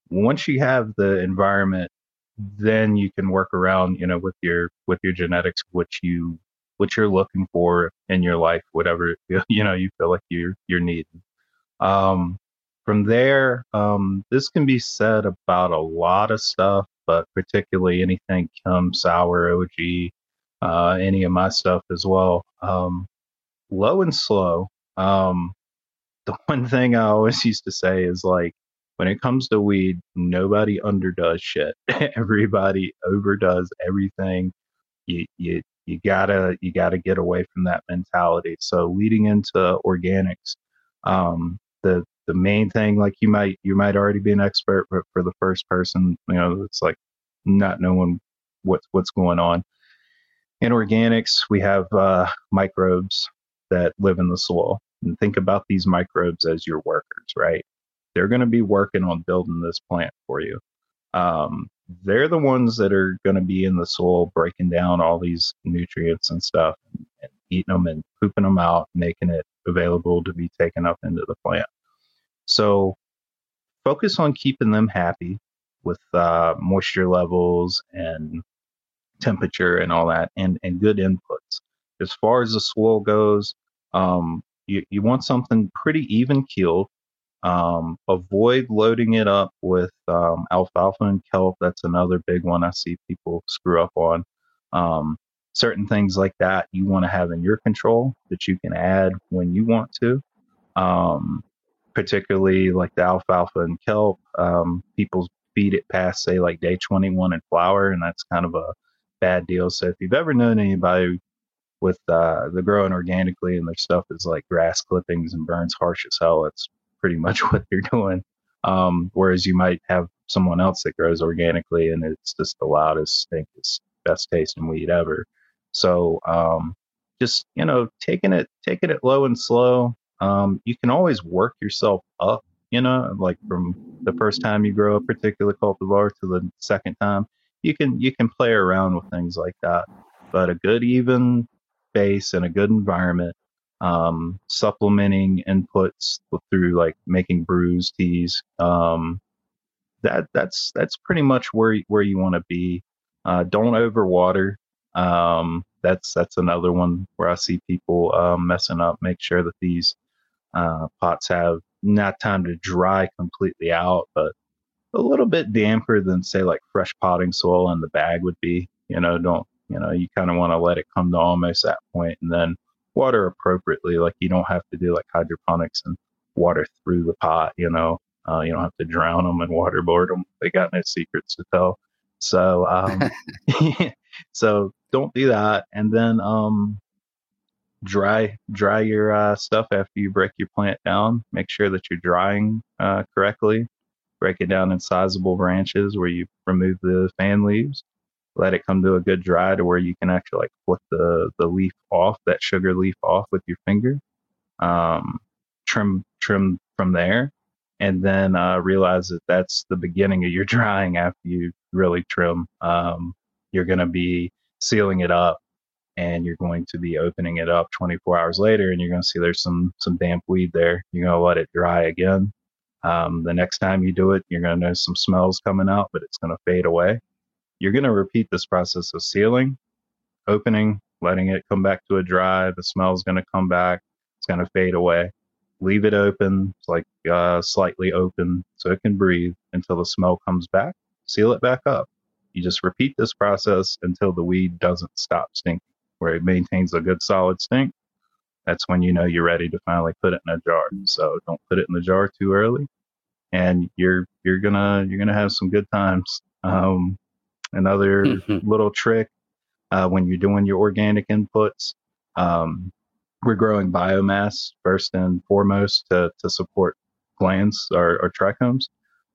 Once you have the environment, then you can work around you know with your with your genetics, which you what you're looking for in your life, whatever [LAUGHS] you know you feel like you're you're needing. Um, from there, um, this can be said about a lot of stuff, but particularly anything Chem, Sour, OG, uh, any of my stuff as well. Um, low and slow. Um, [LAUGHS] the one thing I always used to say is like, when it comes to weed, nobody underdoes shit. [LAUGHS] Everybody overdoes everything. You, you, you gotta, you gotta get away from that mentality. So leading into organics, um, the, the main thing, like you might, you might already be an expert, but for the first person, you know, it's like not knowing what's, what's going on. In organics, we have uh, microbes that live in the soil. And think about these microbes as your workers, right? They're going to be working on building this plant for you. Um, they're the ones that are going to be in the soil breaking down all these nutrients and stuff and, and eating them and pooping them out, making it available to be taken up into the plant. So focus on keeping them happy with uh, moisture levels and temperature and all that, and, and good inputs. As far as the soil goes, um, you, you want something pretty even keeled. Um, avoid loading it up with um, alfalfa and kelp. That's another big one I see people screw up on. Um, certain things like that you want to have in your control that you can add when you want to. Particularly like the alfalfa and kelp, um, people feed it past say like day 21 in flower, and that's kind of a bad deal. So if you've ever known anybody with uh, the growing organically and their stuff is like grass clippings and burns harsh as hell, it's pretty much [LAUGHS] what they're doing. Um, whereas you might have someone else that grows organically and it's just the loudest, stinkest, best tasting weed ever. So um, just you know, taking it taking it low and slow. Um, you can always work yourself up. You know, like from the first time you grow a particular cultivar to the second time, you can you can play around with things like that. But a good even base and a good environment, um, supplementing inputs through like making brews, teas, um, that that's that's pretty much where where you want to be. Uh, don't overwater. Um, that's that's another one where I see people uh, messing up. Make sure that these uh, pots have not time to dry completely out, but a little bit damper than say like fresh potting soil in the bag would be. You know, don't you know you kind of want to let it come to almost that point and then water appropriately. Like you don't have to do like hydroponics and water through the pot. You know, uh, you don't have to drown them and waterboard them. They got no secrets to tell. So, um, [LAUGHS] so don't do that. And then um, dry dry your uh, stuff after you break your plant down. Make sure that you're drying uh, correctly break it down in sizable branches where you remove the fan leaves, let it come to a good dry to where you can actually like flip the, the leaf off, that sugar leaf off with your finger, um, trim, trim from there, and then uh, realize that that's the beginning of your [LAUGHS] drying after you really trim. Um, you're to be sealing it up and you're going to be opening it up 24 hours later and you're going to see there's some some damp weed there you're going to let it dry again um, the next time you do it, you're going to notice some smells coming out, but it's going to fade away. You're going to repeat this process of sealing, opening, letting it come back to a dry. The smell is going to come back. It's going to fade away. Leave it open, like uh, slightly open so it can breathe until the smell comes back. Seal it back up. You just repeat this process until the weed doesn't stop stinking, where it maintains a good solid stink. that's when you know you're ready to finally put it in a jar. So don't put it in the jar too early, and you're you're gonna you're gonna have some good times. Um, another little trick uh, when you're doing your organic inputs. Um, we're growing biomass first and foremost to, to support glands or, or trichomes.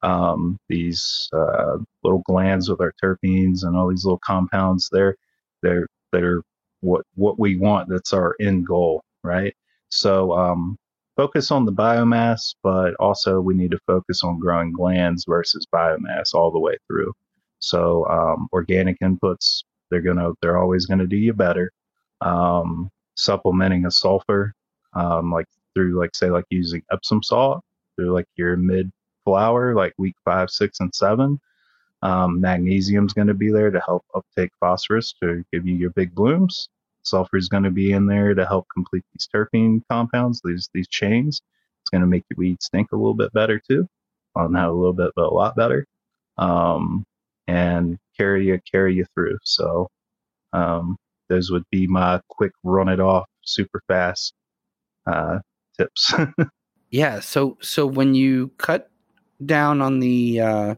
Um, these uh, little glands with our terpenes and all these little compounds, they're they're they're what what we want. That's our end goal, right? So um, focus on the biomass, but also we need to focus on growing glands versus biomass all the way through. So um, organic inputs, they're gonna they're always gonna do you better. Um, supplementing a sulfur, um, like through like say like using Epsom salt through like your mid flower, like week five, six, and seven. Um, magnesium is going to be there to help uptake phosphorus to give you your big blooms. Sulfur is going to be in there to help complete these terpene compounds, these these chains. It's going to make your weed stink a little bit better too. Well, not a little bit, but a lot better. Um, and carry you carry you through. So um, those would be my quick run it off super fast uh, tips. [LAUGHS] yeah. So so when you cut down on the uh,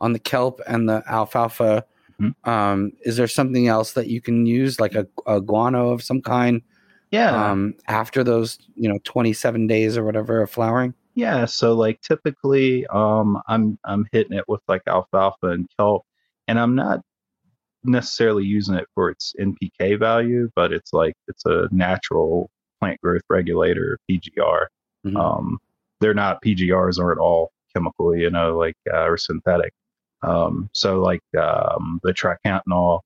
on the kelp and the alfalfa, mm-hmm. um, is there something else that you can use, like a, a guano of some kind? Yeah. Um, after those, you know, twenty seven days or whatever of flowering. Yeah. So like typically, um, I'm I'm hitting it with like alfalfa and kelp, and I'm not necessarily using it for its NPK value, but it's like it's a natural plant growth regulator, PGR. Mm-hmm. Um, they're not PGRs aren't all chemical, you know, like uh, or synthetic. Um, so like um, the triacontanol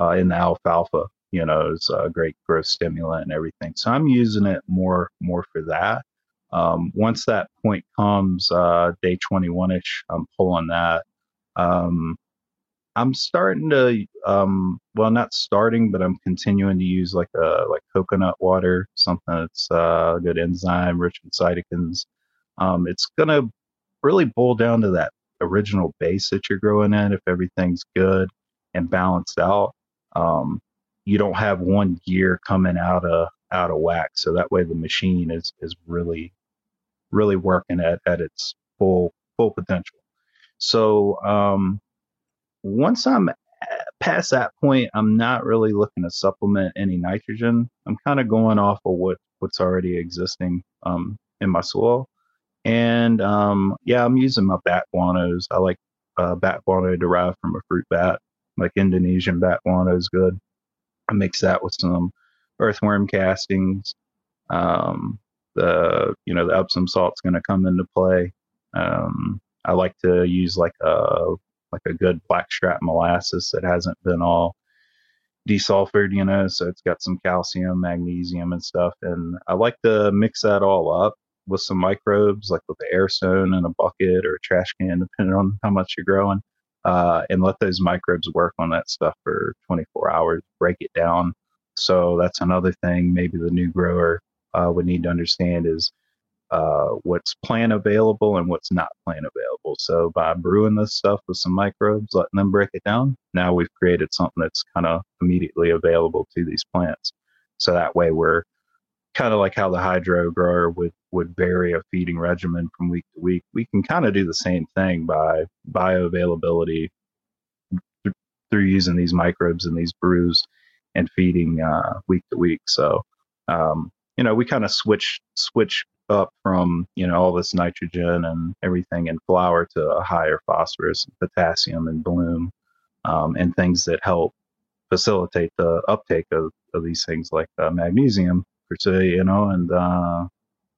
uh, in the alfalfa, you know, is a great growth stimulant and everything. So I'm using it more more for that. Um, once that point comes, uh, day 21 ish, I'm pulling that. Um, I'm starting to, um, well, not starting, but I'm continuing to use like a like coconut water, something that's uh, good enzyme, rich in cytokines. Um, it's gonna really boil down to that original base that you're growing in. If everything's good and balanced out, um, you don't have one gear coming out of out of whack. So that way the machine is is really really working at at its full full potential. So um, once I'm past that point, I'm not really looking to supplement any nitrogen. I'm kind of going off of what what's already existing um, in my soil. And um, yeah, I'm using my bat guanos. I like uh, bat guano derived from a fruit bat, like Indonesian bat guano is good. I mix that with some earthworm castings. Um, the you know the Epsom salt's going to come into play. Um, I like to use like a like a good blackstrap molasses that hasn't been all desulfured, you know, so it's got some calcium, magnesium, and stuff. And I like to mix that all up with some microbes, like with the air stone in a bucket or a trash can, depending on how much you're growing, uh, and let those microbes work on that stuff for 24 hours, break it down. So that's another thing maybe the new grower uh, would need to understand is uh, what's plant available and what's not plant available. So by brewing this stuff with some microbes, letting them break it down, now we've created something that's kind of immediately available to these plants. So that way we're kind of like how the hydro grower would would vary a feeding regimen from week to week. We can kind of do the same thing by bioavailability th- through using these microbes and these brews and feeding uh, week to week. So um, you know we kind of switch switch up from you know all this nitrogen and everything in flower to a higher phosphorus, and potassium, and bloom, um, and things that help facilitate the uptake of, of these things like uh, magnesium per se, you know, and, uh,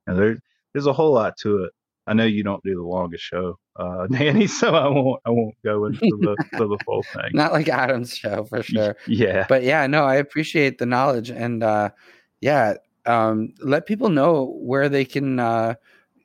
and there, there's a whole lot to it. I know you don't do the longest show, uh, [LAUGHS] Danny, so I won't I won't go into [LAUGHS] the the full thing. Not like Adam's show for sure. Yeah, but yeah, no, I appreciate the knowledge and uh, yeah, um, let people know where they can uh,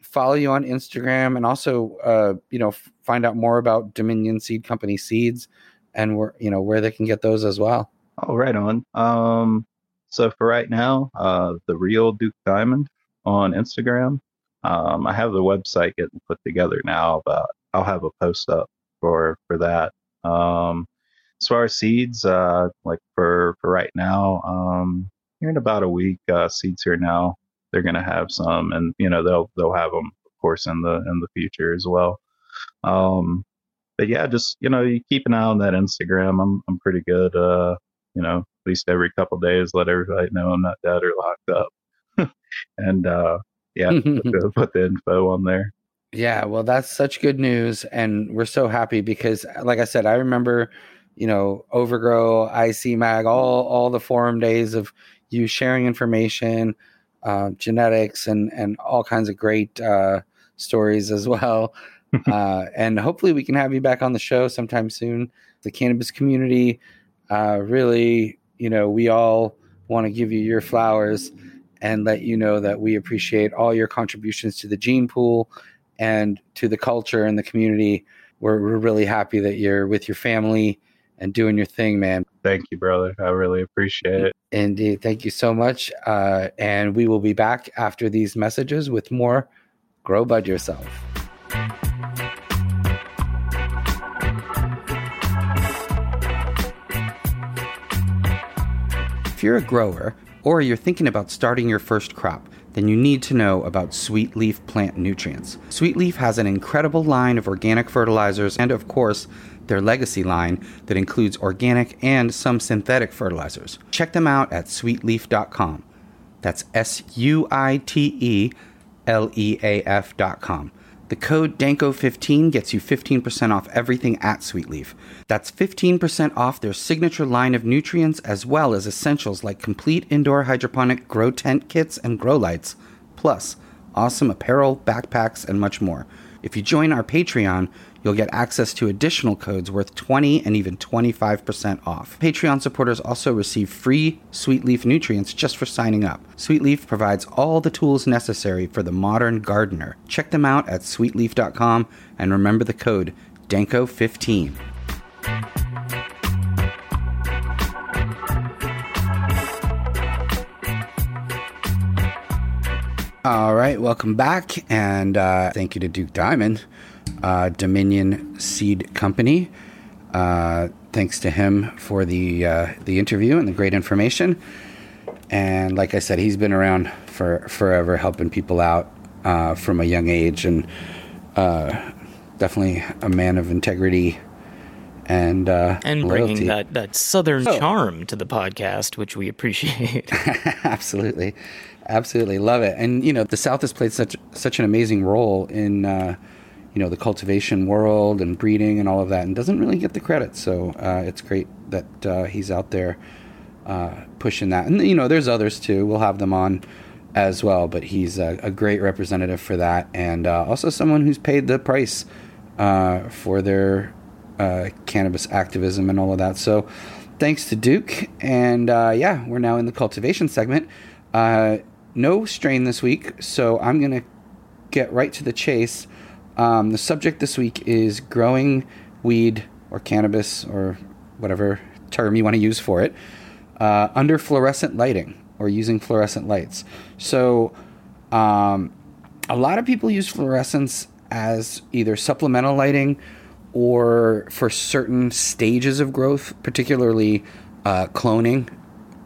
follow you on Instagram and also, uh, you know, f- find out more about Dominion Seed Company seeds and where, you know, where they can get those as well. Oh, right on. Um, so for right now, uh, the real Duke Diamond on Instagram. Um, I have the website getting put together now, but I'll have a post up for for that. Um, as far as seeds, uh, like for for right now, um, here in about a week. Uh, Seeds here now. They're gonna have some, and you know they'll they'll have them, of course, in the in the future as well. Um, but yeah, just you know, you keep an eye on that Instagram. I'm I'm pretty good. Uh, you know, least every couple days, let everybody know I'm not dead or locked up. [LAUGHS] and uh, yeah, put, [LAUGHS] put the info on there. Yeah, well, that's such good news, and we're so happy because, like I said, I remember, you know, Overgrow, IC Mag, all all the forum days of you sharing information, uh, genetics, and and all kinds of great uh, stories as well. [LAUGHS] uh, and hopefully, we can have you back on the show sometime soon. The cannabis community, uh, really, you know, we all want to give you your flowers and let you know that we appreciate all your contributions to the gene pool and to the culture and the community. We're, we're really happy that you're with your family and doing your thing, man. Thank you, brother. I really appreciate it. Indeed. Thank you so much. Uh, and we will be back after these messages with more Grow Bud Yourself. If you're a grower or you're thinking about starting your first crop, then you need to know about Sweet Leaf plant nutrients. Sweet Leaf has an incredible line of organic fertilizers and, of course, their legacy line that includes organic and some synthetic fertilizers. Check them out at sweetleaf.com. That's S U I T E L E A F.com. The code DANKO15 gets you 15% off everything at Sweetleaf. That's 15% off their signature line of nutrients as well as essentials like complete indoor hydroponic grow tent kits and grow lights, plus awesome apparel, backpacks, and much more. If you join our Patreon, you'll get access to additional codes worth 20 and even 25% off. Patreon supporters also receive free Sweet Leaf nutrients just for signing up. Sweet Leaf provides all the tools necessary for the modern gardener. Check them out at sweetleaf.com and remember the code DANKO15. All right, welcome back, and uh, thank you to Duke Diamond, uh, Dominion Seed Company. Uh, thanks to him for the uh, the interview and the great information. And like I said, he's been around for forever, helping people out uh, from a young age, and uh, definitely a man of integrity and uh, and loyalty. bringing that that southern Oh. charm to the podcast, which we appreciate. [LAUGHS] absolutely absolutely. Love it. And you know the south has played such such an amazing role in uh, you know the cultivation world and breeding and all of that and doesn't really get the credit. So uh, it's great that uh, he's out there uh, pushing that. And you know there's others too. We'll have them on as well but he's a, a great representative for that and uh, also someone who's paid the price uh, for their cannabis activism and all of that. So thanks to Duke. And yeah, we're now in the cultivation segment. Uh, no strain this week, so I'm going to get right to the chase. Um, the subject this week is growing weed or cannabis or whatever term you want to use for it uh, under fluorescent lighting or using fluorescent lights. So, um, a lot of people use fluorescence as either supplemental lighting or for certain stages of growth, particularly uh, cloning,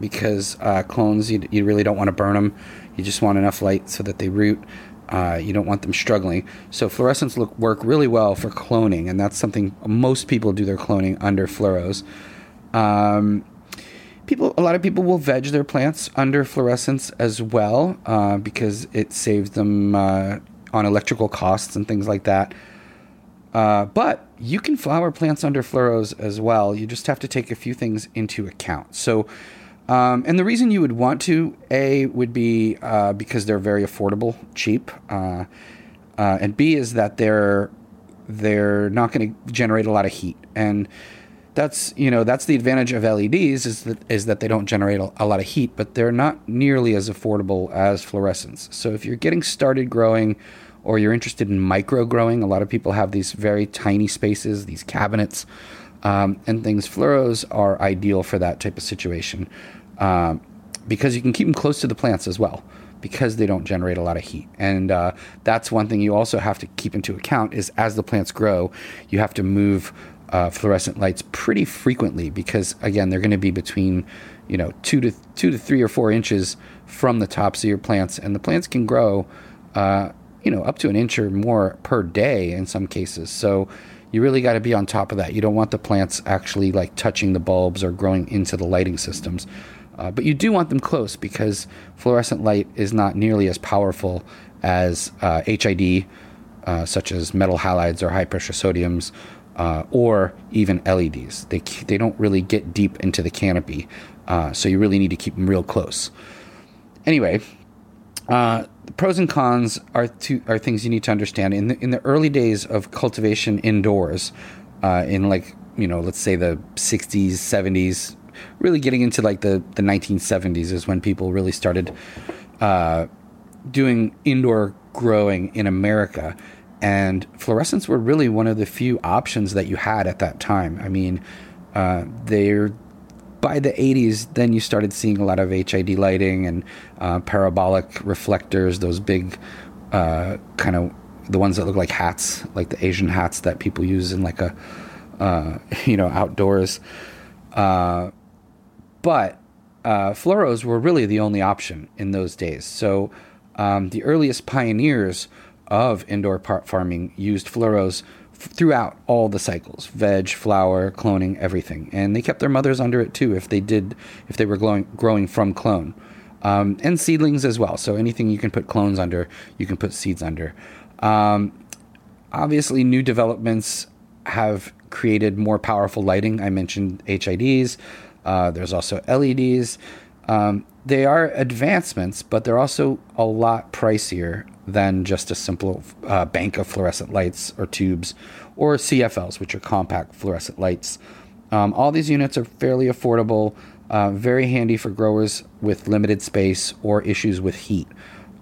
because uh, clones you, you really don't want to burn them. You just want enough light so that they root. Uh, you don't want them struggling. So fluorescents look work really well for cloning, and that's something most people do their cloning under fluoros. Um, people a lot of people will veg their plants under fluorescence as well uh, because it saves them uh, on electrical costs and things like that uh, but you can flower plants under fluoros as well you just have to take a few things into account so um, and the reason you would want to a would be uh, because they're very affordable cheap uh, uh, and b is that they're they're not going to generate a lot of heat and that's you know that's the advantage of LEDs is that is that they don't generate a, a lot of heat, but they're not nearly as affordable as fluorescents. So if you're getting started growing, or you're interested in micro growing, a lot of people have these very tiny spaces, these cabinets, um, and things. Fluoros are ideal for that type of situation um, because you can keep them close to the plants as well because they don't generate a lot of heat. And uh, that's one thing you also have to keep into account is as the plants grow, you have to move uh, fluorescent lights pretty frequently because again they're going to be between you know two to two to three or four inches from the tops of your plants, and the plants can grow uh, you know up to an inch or more per day in some cases. So you really got to be on top of that. You don't want the plants actually like touching the bulbs or growing into the lighting systems. Uh, but you do want them close because fluorescent light is not nearly as powerful as uh, HID, uh, such as metal halides or high pressure sodiums, uh, or even LEDs. They, they don't really get deep into the canopy, uh, so you really need to keep them real close. Anyway, uh, the pros and cons are two, are things you need to understand. In the, in the early days of cultivation indoors, in like you know, let's say the 60s, 70s, really getting into like the, the 1970s is when people really started uh, doing indoor growing in America. And fluorescents were really one of the few options that you had at that time. I mean, uh, they're by the 80s, then you started seeing a lot of HID lighting and uh, parabolic reflectors, those big uh, kind of the ones that look like hats, like the Asian hats that people use in like a, uh, [LAUGHS] you know, outdoors. But uh, fluoros were really the only option in those days. So um, the earliest pioneers of indoor farming used fluoros f- throughout all the cycles. Veg flower cloning everything. And they kept their mothers under it too if they did if they were growing, growing from clone. Um, and seedlings as well. So anything you can put clones under you can put seeds under. Um, obviously new developments have created more powerful lighting. I mentioned hids uh, there's also LEDs. Um, they are advancements, but they're also a lot pricier than just a simple uh, bank of fluorescent lights or tubes, or CFLs, which are compact fluorescent lights. Um, all these units are fairly affordable, uh, very handy for growers with limited space or issues with heat,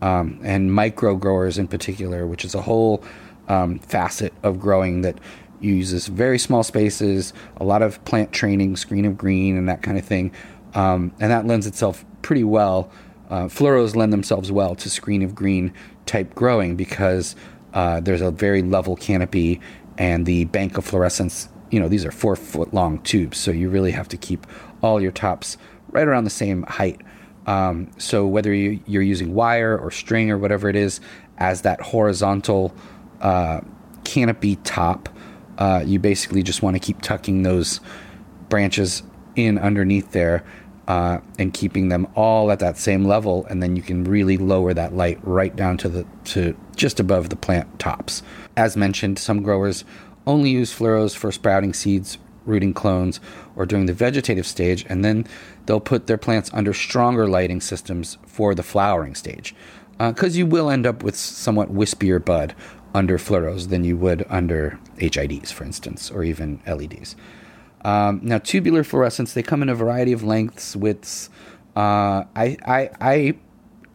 um, and micro growers in particular, which is a whole um, facet of growing that uses very small spaces, a lot of plant training, screen of green, and that kind of thing. Um, and that lends itself pretty well. Uh, lend themselves well to screen of green type growing because uh, there's a very level canopy and the bank of fluorescence. You know, these are four foot long tubes, so you really have to keep all your tops right around the same height. Um, so whether you, are using wire or string or whatever it is, as that horizontal uh, canopy top uh, you basically just want to keep tucking those branches in underneath there uh, and keeping them all at that same level, and then you can really lower that light right down to the to just above the plant tops. As mentioned, some growers only use fluoros for sprouting seeds, rooting clones, or during the vegetative stage, and then they'll put their plants under stronger lighting systems for the flowering stage. Because uh, you will end up with somewhat wispier bud under fluoros than you would under HIDs, for instance, or even LEDs. Um, now, tubular fluorescents, they come in a variety of lengths, widths. Uh, I, I, I,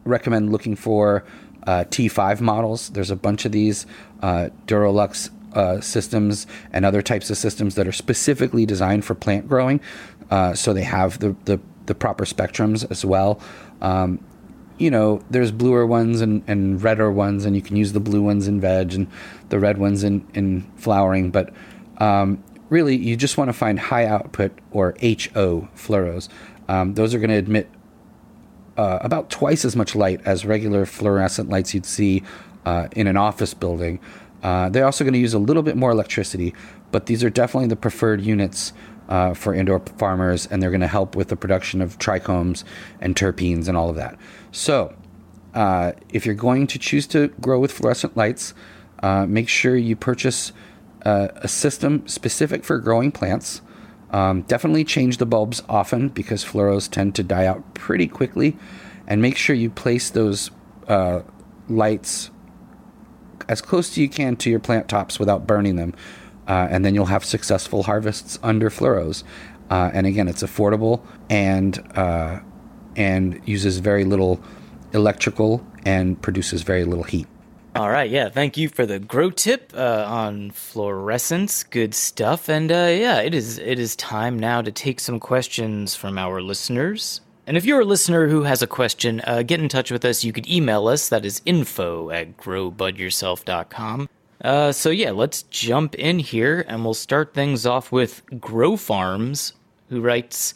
recommend looking for uh, T5 models. There's a bunch of these uh, Duralux uh, systems and other types of systems that are specifically designed for plant growing. Uh, so they have the, the, the, proper spectrums as well. Um, you know, there's bluer ones and, and redder ones, and you can use the blue ones in veg and the red ones in, in flowering. But um, really, you just want to find high output or HO fluoros. Um, those are going to emit uh, about twice as much light as regular fluorescent lights you'd see uh, in an office building. Uh, they're also going to use a little bit more electricity, but these are definitely the preferred units uh, for indoor farmers, and they're going to help with the production of trichomes and terpenes and all of that. So, uh, if you're going to choose to grow with fluorescent lights, uh, make sure you purchase uh, a system specific for growing plants. Um, definitely change the bulbs often because fluoros tend to die out pretty quickly. And make sure you place those uh, lights as close as you can to your plant tops without burning them uh, and then you'll have successful harvests under fluoros. Uh, and again, it's affordable and and uses very little electrical and produces very little heat. All right, yeah. Thank you for the grow tip uh, on fluorescence. Good stuff. And uh, yeah, it is it is time now to take some questions from our listeners. And if you're a listener who has a question, uh, get in touch with us. You could email us. That is info at growbudyourself.com. Uh, so yeah, let's jump in here and we'll start things off with Grow Farms, who writes,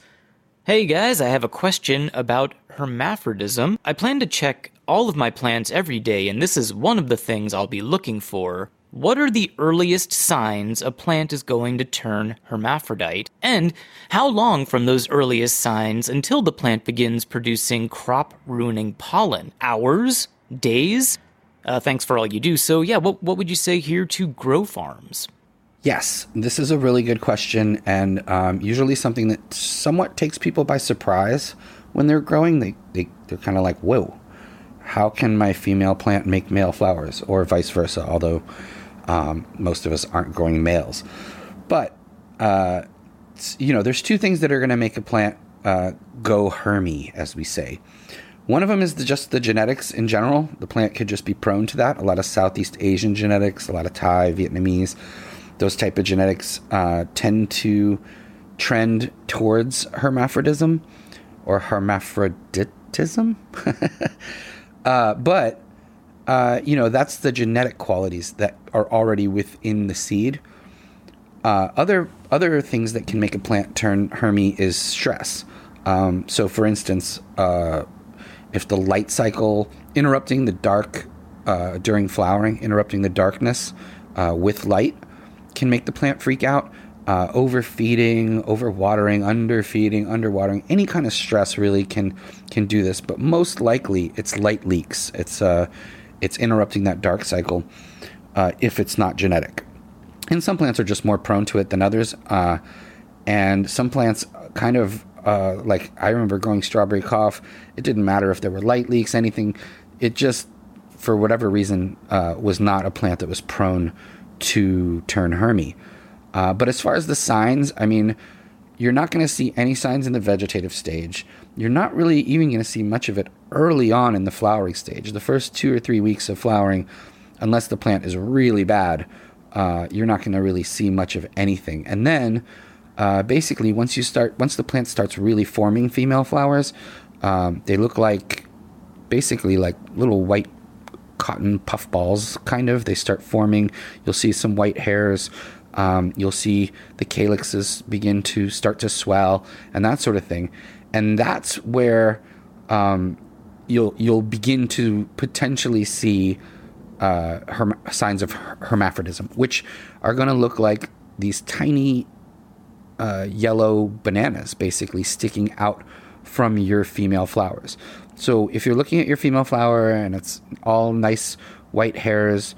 Hey guys, I have a question about hermaphrodism. I plan to check all of my plants every day, and this is one of the things I'll be looking for. What are the earliest signs a plant is going to turn hermaphrodite? And how long from those earliest signs until the plant begins producing crop ruining pollen? Hours? Days? Uh, thanks for all you do. So, yeah, what, what would you say here to grow farms? Yes, this is a really good question, and um, usually something that somewhat takes people by surprise when they're growing. They, they, they're kind of like, whoa, how can my female plant make male flowers? Or vice versa, although um, most of us aren't growing males. But, uh, you know, there's two things that are going to make a plant uh, go hermy, as we say. One of them is the, just the genetics in general. The plant could just be prone to that. A lot of Southeast Asian genetics, a lot of Thai, Vietnamese, those type of genetics uh, tend to trend towards hermaphrodism or hermaphroditism. [LAUGHS] uh, but uh, you know, that's the genetic qualities that are already within the seed. Uh, other other things that can make a plant turn hermy is stress. Um, so, for instance, uh, if the light cycle interrupting the dark uh, during flowering, interrupting the darkness with light, can make the plant freak out. Uh, overfeeding, overwatering, underfeeding, underwatering, any kind of stress really can can do this. But most likely, it's light leaks. It's uh, it's interrupting that dark cycle uh, if it's not genetic. And some plants are just more prone to it than others. Uh, and some plants kind of uh, like I remember growing strawberry cough. It didn't matter if there were light leaks, anything. It just, for whatever reason, uh, was not a plant that was prone to turn hermy. Uh, but as far as the signs, I mean, you're not going to see any signs in the vegetative stage. You're not really even going to see much of it early on in the flowering stage. The first two or three weeks of flowering, unless the plant is really bad, uh, you're not going to really see much of anything. And then, uh, basically, once you start, once the plant starts really forming female flowers, um, they look like basically like little white cotton puff balls, kind of. They start forming. You'll see some white hairs. Um, you'll see the calyxes begin to start to swell and that sort of thing. And that's where um, you'll you'll begin to potentially see uh, signs of hermaphrodism, which are going to look like these tiny uh, yellow bananas, basically sticking out from your female flowers. So if you're looking at your female flower and it's all nice white hairs,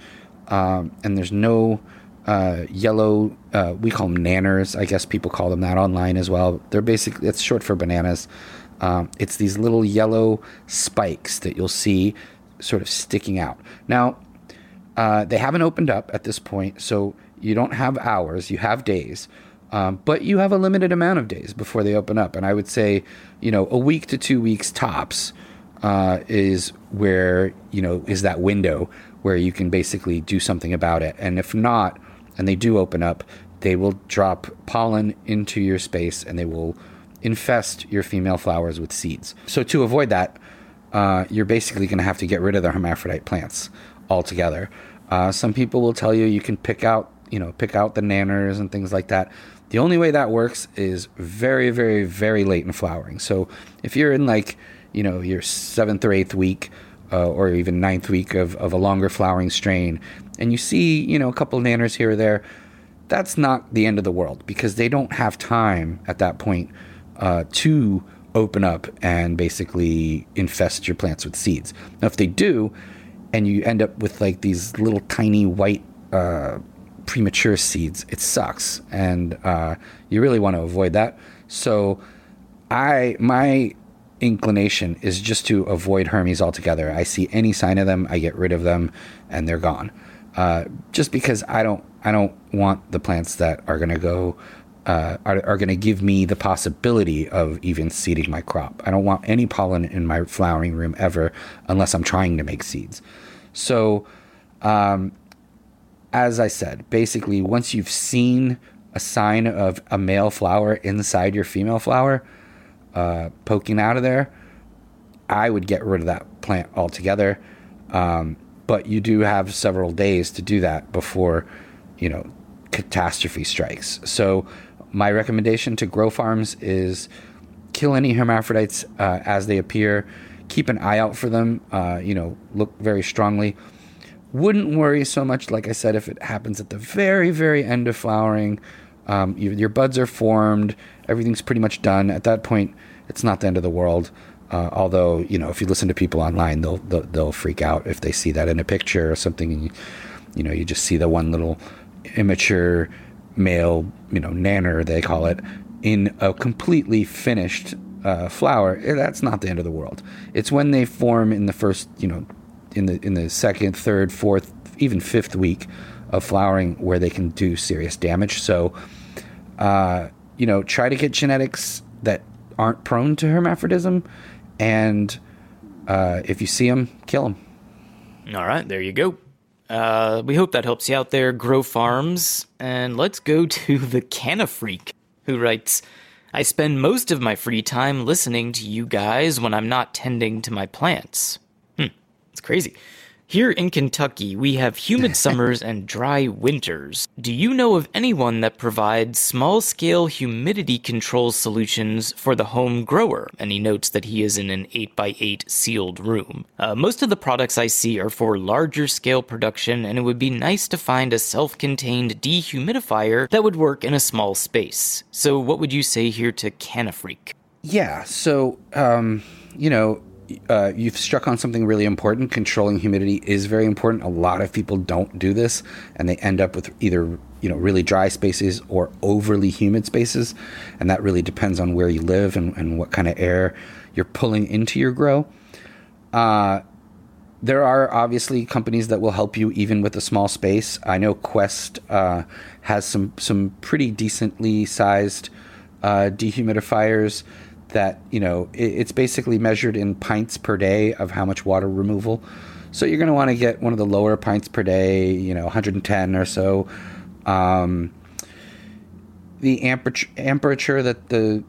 um, and there's no uh, yellow, uh, we call them nanners. I guess people call them that online as well. They're basically it's short for bananas. Um, it's these little yellow spikes that you'll see sort of sticking out. Now, uh, they haven't opened up at this point, so you don't have hours, you have days. Um, but you have a limited amount of days before they open up. And I would say, you know, a week to two weeks tops uh, is where, you know, is that window where you can basically do something about it. And if not, and they do open up, they will drop pollen into your space and they will infest your female flowers with seeds. So to avoid that, uh, you're basically going to have to get rid of the hermaphrodite plants altogether. Uh, some people will tell you you can pick out, you know, pick out the nanners and things like that. The only way that works is very, very, very late in flowering. So if you're in like, you know, your seventh or eighth week, uh, or even ninth week of, of a longer flowering strain, and you see, you know, a couple nanners here or there, that's not the end of the world because they don't have time at that point uh, to open up and basically infest your plants with seeds. Now, if they do, and you end up with like these little tiny white uh, premature seeds, it sucks, and uh, you really want to avoid that. So, I my inclination is just to avoid Hermes altogether. I see any sign of them, I get rid of them, and they're gone. Uh, just because I don't I don't want the plants that are going to go uh, are, are going to give me the possibility of even seeding my crop. I don't want any pollen in my flowering room ever unless I'm trying to make seeds. So, um, as I said, basically, once you've seen a sign of a male flower inside your female flower uh, poking out of there, I would get rid of that plant altogether. Um, but you do have several days to do that before, you know, catastrophe strikes. So, my recommendation to grow farms is kill any hermaphrodites uh, as they appear. Keep an eye out for them. Uh, you know, look very strongly. Wouldn't worry so much, like I said, if it happens at the very, very end of flowering. Um, you, your buds are formed. Everything's pretty much done. At that point, it's not the end of the world. Uh, although you know, if you listen to people online, they'll, they'll, they'll freak out if they see that in a picture or something, and you, you know, you just see the one little immature male, you know, nanner they call it, in a completely finished uh, flower. Eh, that's not the end of the world. It's when they form in the first, you know, in the in the second, third, fourth, even fifth week of flowering where they can do serious damage. So, uh, you know, try to get genetics that aren't prone to hermaphrodism and uh, if you see them, kill them. All right, there you go. Uh, we hope that helps you out there, Grow Farms. And let's go to [LAUGHS] the Canna Freak, who writes I spend most of my free time listening to you guys when I'm not tending to my plants. Crazy. Here in Kentucky, we have humid [LAUGHS] summers and dry winters. Do you know of anyone that provides small scale humidity control solutions for the home grower? And he notes that he is in an 8x8 sealed room. Uh, most of the products I see are for larger scale production, and it would be nice to find a self contained dehumidifier that would work in a small space. So, what would you say here to Canafreak? Yeah, so, um, you know, uh, you've struck on something really important. Controlling humidity is very important. A lot of people don't do this, and they end up with either you know really dry spaces or overly humid spaces, and that really depends on where you live and, and what kind of air you're pulling into your grow. Uh, there are obviously companies that will help you even with a small space. I know Quest uh, has some some pretty decently sized uh, dehumidifiers that you know it, it's basically measured in pints per day of how much water removal. So you're going to want to get one of the lower pints per day, you know, 110 or so. Um, the amperature, amperature that the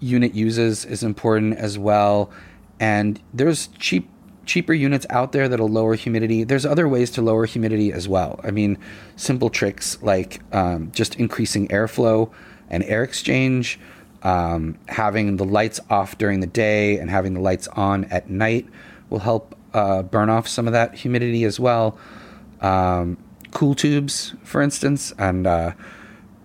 unit uses is important as well. And there's cheap cheaper units out there that'll lower humidity. There's other ways to lower humidity as well. I mean, simple tricks like um, just increasing airflow and air exchange um, having the lights off during the day and having the lights on at night will help uh, burn off some of that humidity as well. Um, cool tubes, for instance, and uh,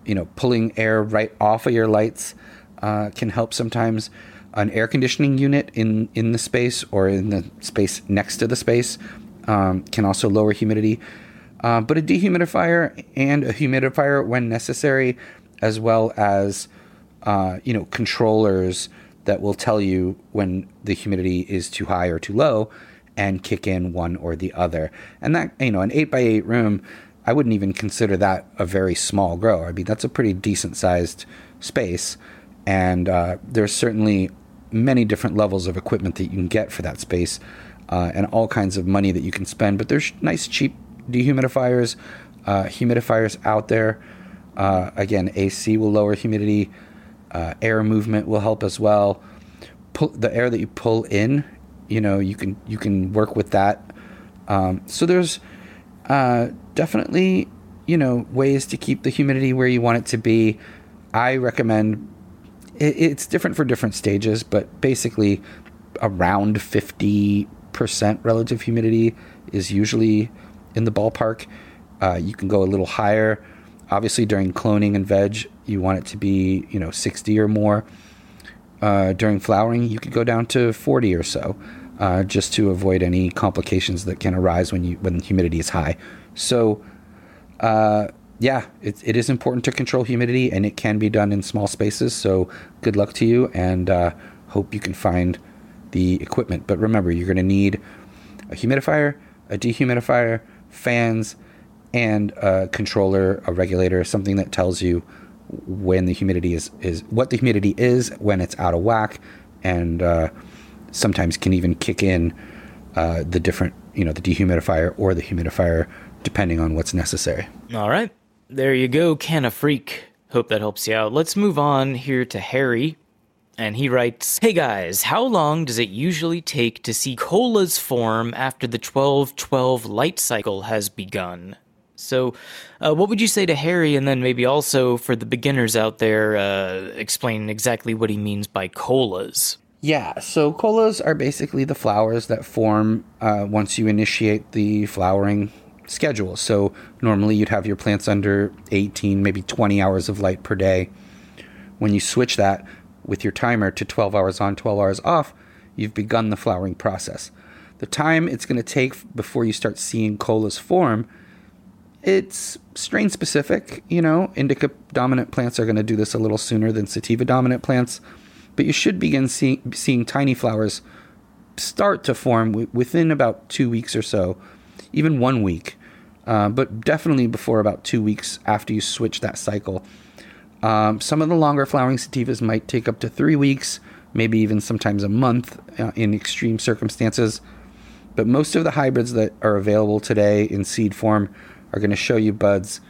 you know, pulling air right off of your lights uh, can help sometimes. An air conditioning unit in in the space or in the space next to the space um, can also lower humidity. Uh, but a dehumidifier and a humidifier when necessary, as well as uh, you know, controllers that will tell you when the humidity is too high or too low and kick in one or the other. And that, you know, an 8 by 8 room, I wouldn't even consider that a very small grow. I mean, that's a pretty decent sized space. And uh, there's certainly many different levels of equipment that you can get for that space uh, and all kinds of money that you can spend. But there's nice, cheap dehumidifiers, uh, humidifiers out there. Uh, again, AC will lower humidity. Uh, air movement will help as well. Pull, the air that you pull in, you know, you can you can work with that. Um, so there's uh, definitely you know ways to keep the humidity where you want it to be. I recommend it, it's different for different stages, but basically around fifty percent relative humidity is usually in the ballpark. Uh, you can go a little higher. Obviously, during cloning and veg, you want it to be you know 60 or more. Uh, during flowering, you could go down to 40 or so, uh, just to avoid any complications that can arise when you when humidity is high. So, uh, yeah, it, it is important to control humidity, and it can be done in small spaces. So, good luck to you, and uh, hope you can find the equipment. But remember, you're going to need a humidifier, a dehumidifier, fans, and a controller, a regulator, something that tells you when the humidity is, is what the humidity is when it's out of whack, and uh, sometimes can even kick in uh, the different, you know, the dehumidifier or the humidifier, depending on what's necessary. All right. There you go, Canna Freak. Hope that helps you out. Let's move on here to Harry, And he writes Hey guys, how long does it usually take to see colas form after the 12 12 light cycle has begun? So, uh, what would you say to Harry, and then maybe also for the beginners out there, uh, explain exactly what he means by colas? Yeah, so colas are basically the flowers that form uh, once you initiate the flowering schedule. So, normally you'd have your plants under 18, maybe 20 hours of light per day. When you switch that with your timer to 12 hours on, 12 hours off, you've begun the flowering process. The time it's going to take before you start seeing colas form it's strain specific, you know. Indica dominant plants are going to do this a little sooner than sativa dominant plants, but you should begin see, seeing tiny flowers start to form w- within about two weeks or so, even one week, uh, but definitely before about two weeks after you switch that cycle. Um, some of the longer flowering sativas might take up to three weeks, maybe even sometimes a month uh, in extreme circumstances. But most of the hybrids that are available today in seed form are going to show you buds.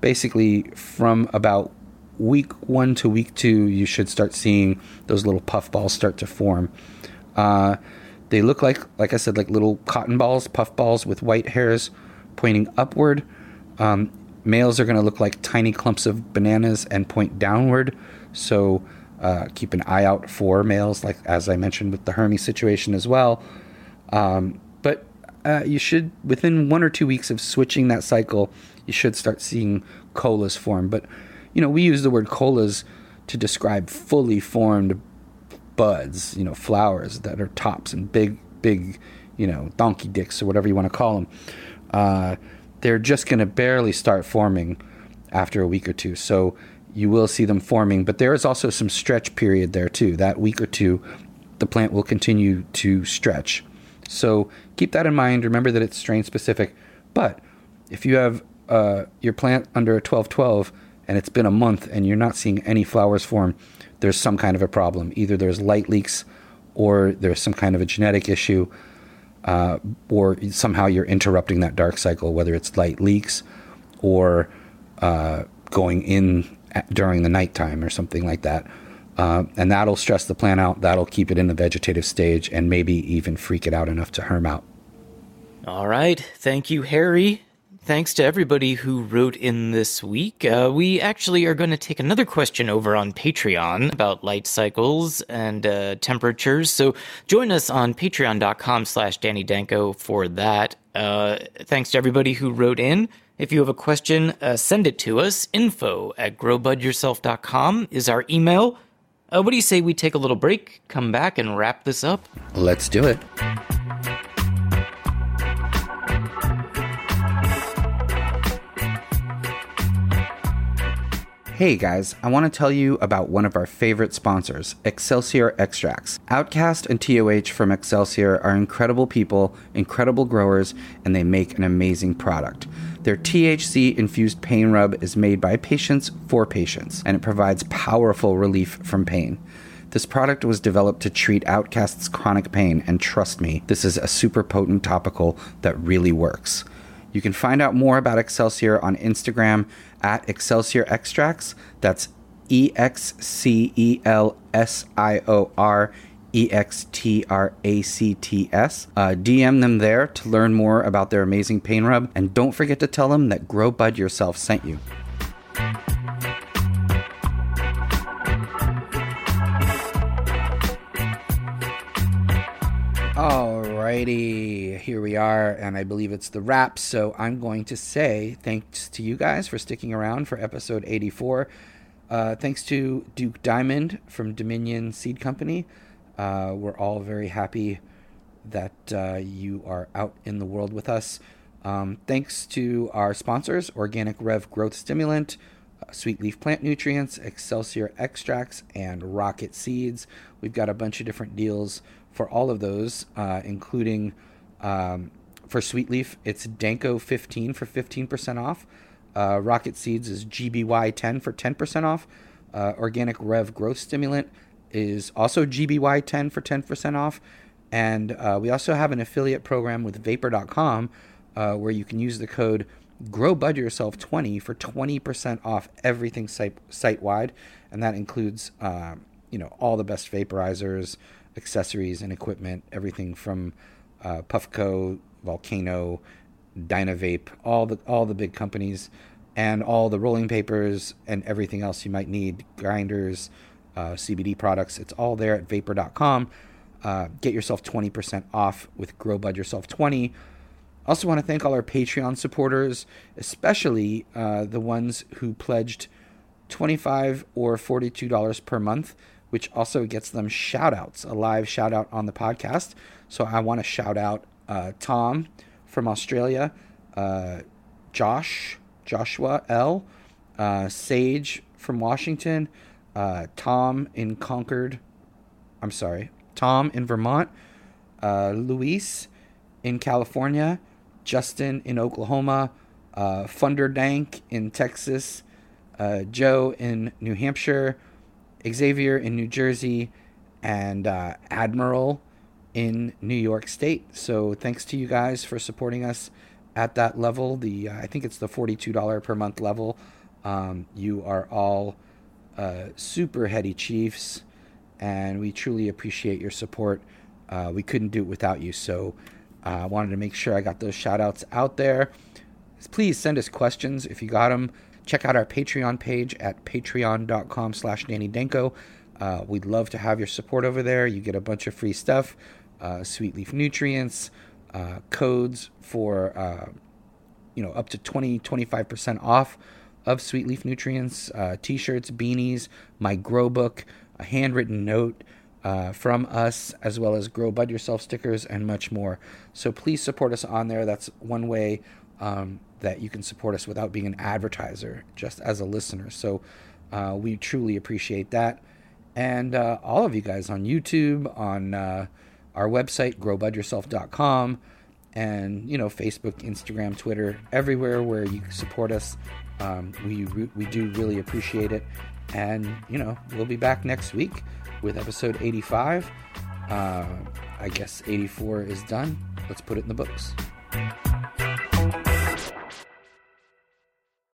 Basically from about week one to week two you should start seeing those little puff balls start to form. Uh, they look like like i said like little cotton balls puff balls with white hairs pointing upward. Um, males are going to look like tiny clumps of bananas and point downward. So uh, keep an eye out for males like as i mentioned with the hermes situation as well. Um, uh, you should within one or two weeks of switching that cycle, you should start seeing colas form. But you know, we use the word colas to describe fully formed buds, you know, flowers that are tops and big, big, you know, donkey dicks or whatever you want to call them. Uh, they're just going to barely start forming after a week or two. So you will see them forming, but there is also some stretch period there too. That week or two, the plant will continue to stretch. So keep that in mind. Remember that it's strain specific. But if you have uh, your plant under a 1212 and it's been a month and you're not seeing any flowers form, there's some kind of a problem. Either there's light leaks or there's some kind of a genetic issue. Uh, or somehow you're interrupting that dark cycle, whether it's light leaks or uh, going in at, during the nighttime or something like that. Uh, and that'll stress the plant out. That'll keep it in the vegetative stage and maybe even freak it out enough to herm out. All right. Thank you, Harry. Thanks to everybody who wrote in this week. Uh, we actually are going to take another question over on Patreon about light cycles and uh, temperatures. So join us on patreon.com slash Danny Danko for that. Uh, thanks to everybody who wrote in. If you have a question, uh, send it to us. Info at growbudyourself.com is our email. Uh, what do you say we take a little break, come back, and wrap this up? Let's do it. Hey guys, I want to tell you about one of our favorite sponsors, Excelsior Extracts. Outcast and TOH from Excelsior are incredible people, incredible growers, and they make an amazing product. Their THC infused pain rub is made by patients for patients, and it provides powerful relief from pain. This product was developed to treat Outcast's chronic pain, and trust me, this is a super potent topical that really works. You can find out more about Excelsior on Instagram at Excelsior Extracts. That's E X C E L S I O R E X T R A C T S. Uh, DM them there to learn more about their amazing pain rub, and don't forget to tell them that Grow Bud Yourself sent you. Alrighty, here we are, and I believe it's the wrap. So I'm going to say thanks to you guys for sticking around for episode 84. Uh, thanks to Duke Diamond from Dominion Seed Company. Uh, we're all very happy that uh, you are out in the world with us. Um, thanks to our sponsors Organic Rev Growth Stimulant, uh, Sweet Leaf Plant Nutrients, Excelsior Extracts, and Rocket Seeds. We've got a bunch of different deals for all of those, uh, including um, for Sweet Leaf, it's Danko 15 for 15% off. Uh, Rocket Seeds is GBY 10 for 10% off. Uh, Organic Rev Growth Stimulant is also GBY 10 for 10% off. And uh, we also have an affiliate program with Vapor.com uh, where you can use the code GrowBudYourself20 for 20% off everything site, wide. And that includes uh, you know all the best vaporizers, accessories, and equipment. Everything from uh, Puffco, Volcano, Dynavape, all the all the big companies, and all the rolling papers and everything else you might need, grinders, uh, CBD products. It's all there at Vapor.com. Uh, get yourself 20% off with GrowBud Yourself 20. Also, want to thank all our Patreon supporters, especially uh, the ones who pledged 25 or $42 per month, which also gets them shout outs, a live shout out on the podcast. So I want to shout out uh, Tom from Australia, uh, Josh, Joshua L, uh, Sage from Washington, uh, Tom in Concord, I'm sorry, Tom in Vermont, uh, Luis in California, Justin in Oklahoma, uh, Funder Dank in Texas, uh, Joe in New Hampshire, Xavier in New Jersey, and uh, Admiral in New York State. So thanks to you guys for supporting us at that level. The uh, I think it's the forty-two dollar per month level. Um, you are all uh, super heady chiefs, and we truly appreciate your support. Uh, we couldn't do it without you, so uh, I wanted to make sure I got those shout outs out there. Please send us questions if you got them. Check out our Patreon page at patreon.com slash Danny Danko. Uh, we'd love to have your support over there. You get a bunch of free stuff, uh, sweet leaf nutrients, codes for, you know, up to 20, 25% off of sweet leaf nutrients, uh, t-shirts, beanies, my grow book, a handwritten note, uh, from us, as well as Grow Bud Yourself stickers and much more. So please support us on there. That's one way um, that you can support us without being an advertiser, just as a listener. So uh, we truly appreciate that. And uh, all of you guys on YouTube, on uh, our website, growbudyourself.com, and you know Facebook, Instagram, Twitter, everywhere where you can support us. Um, we we do really appreciate it, and you know we'll be back next week with episode 85. Uh, I guess 84 is done. Let's put it in the books.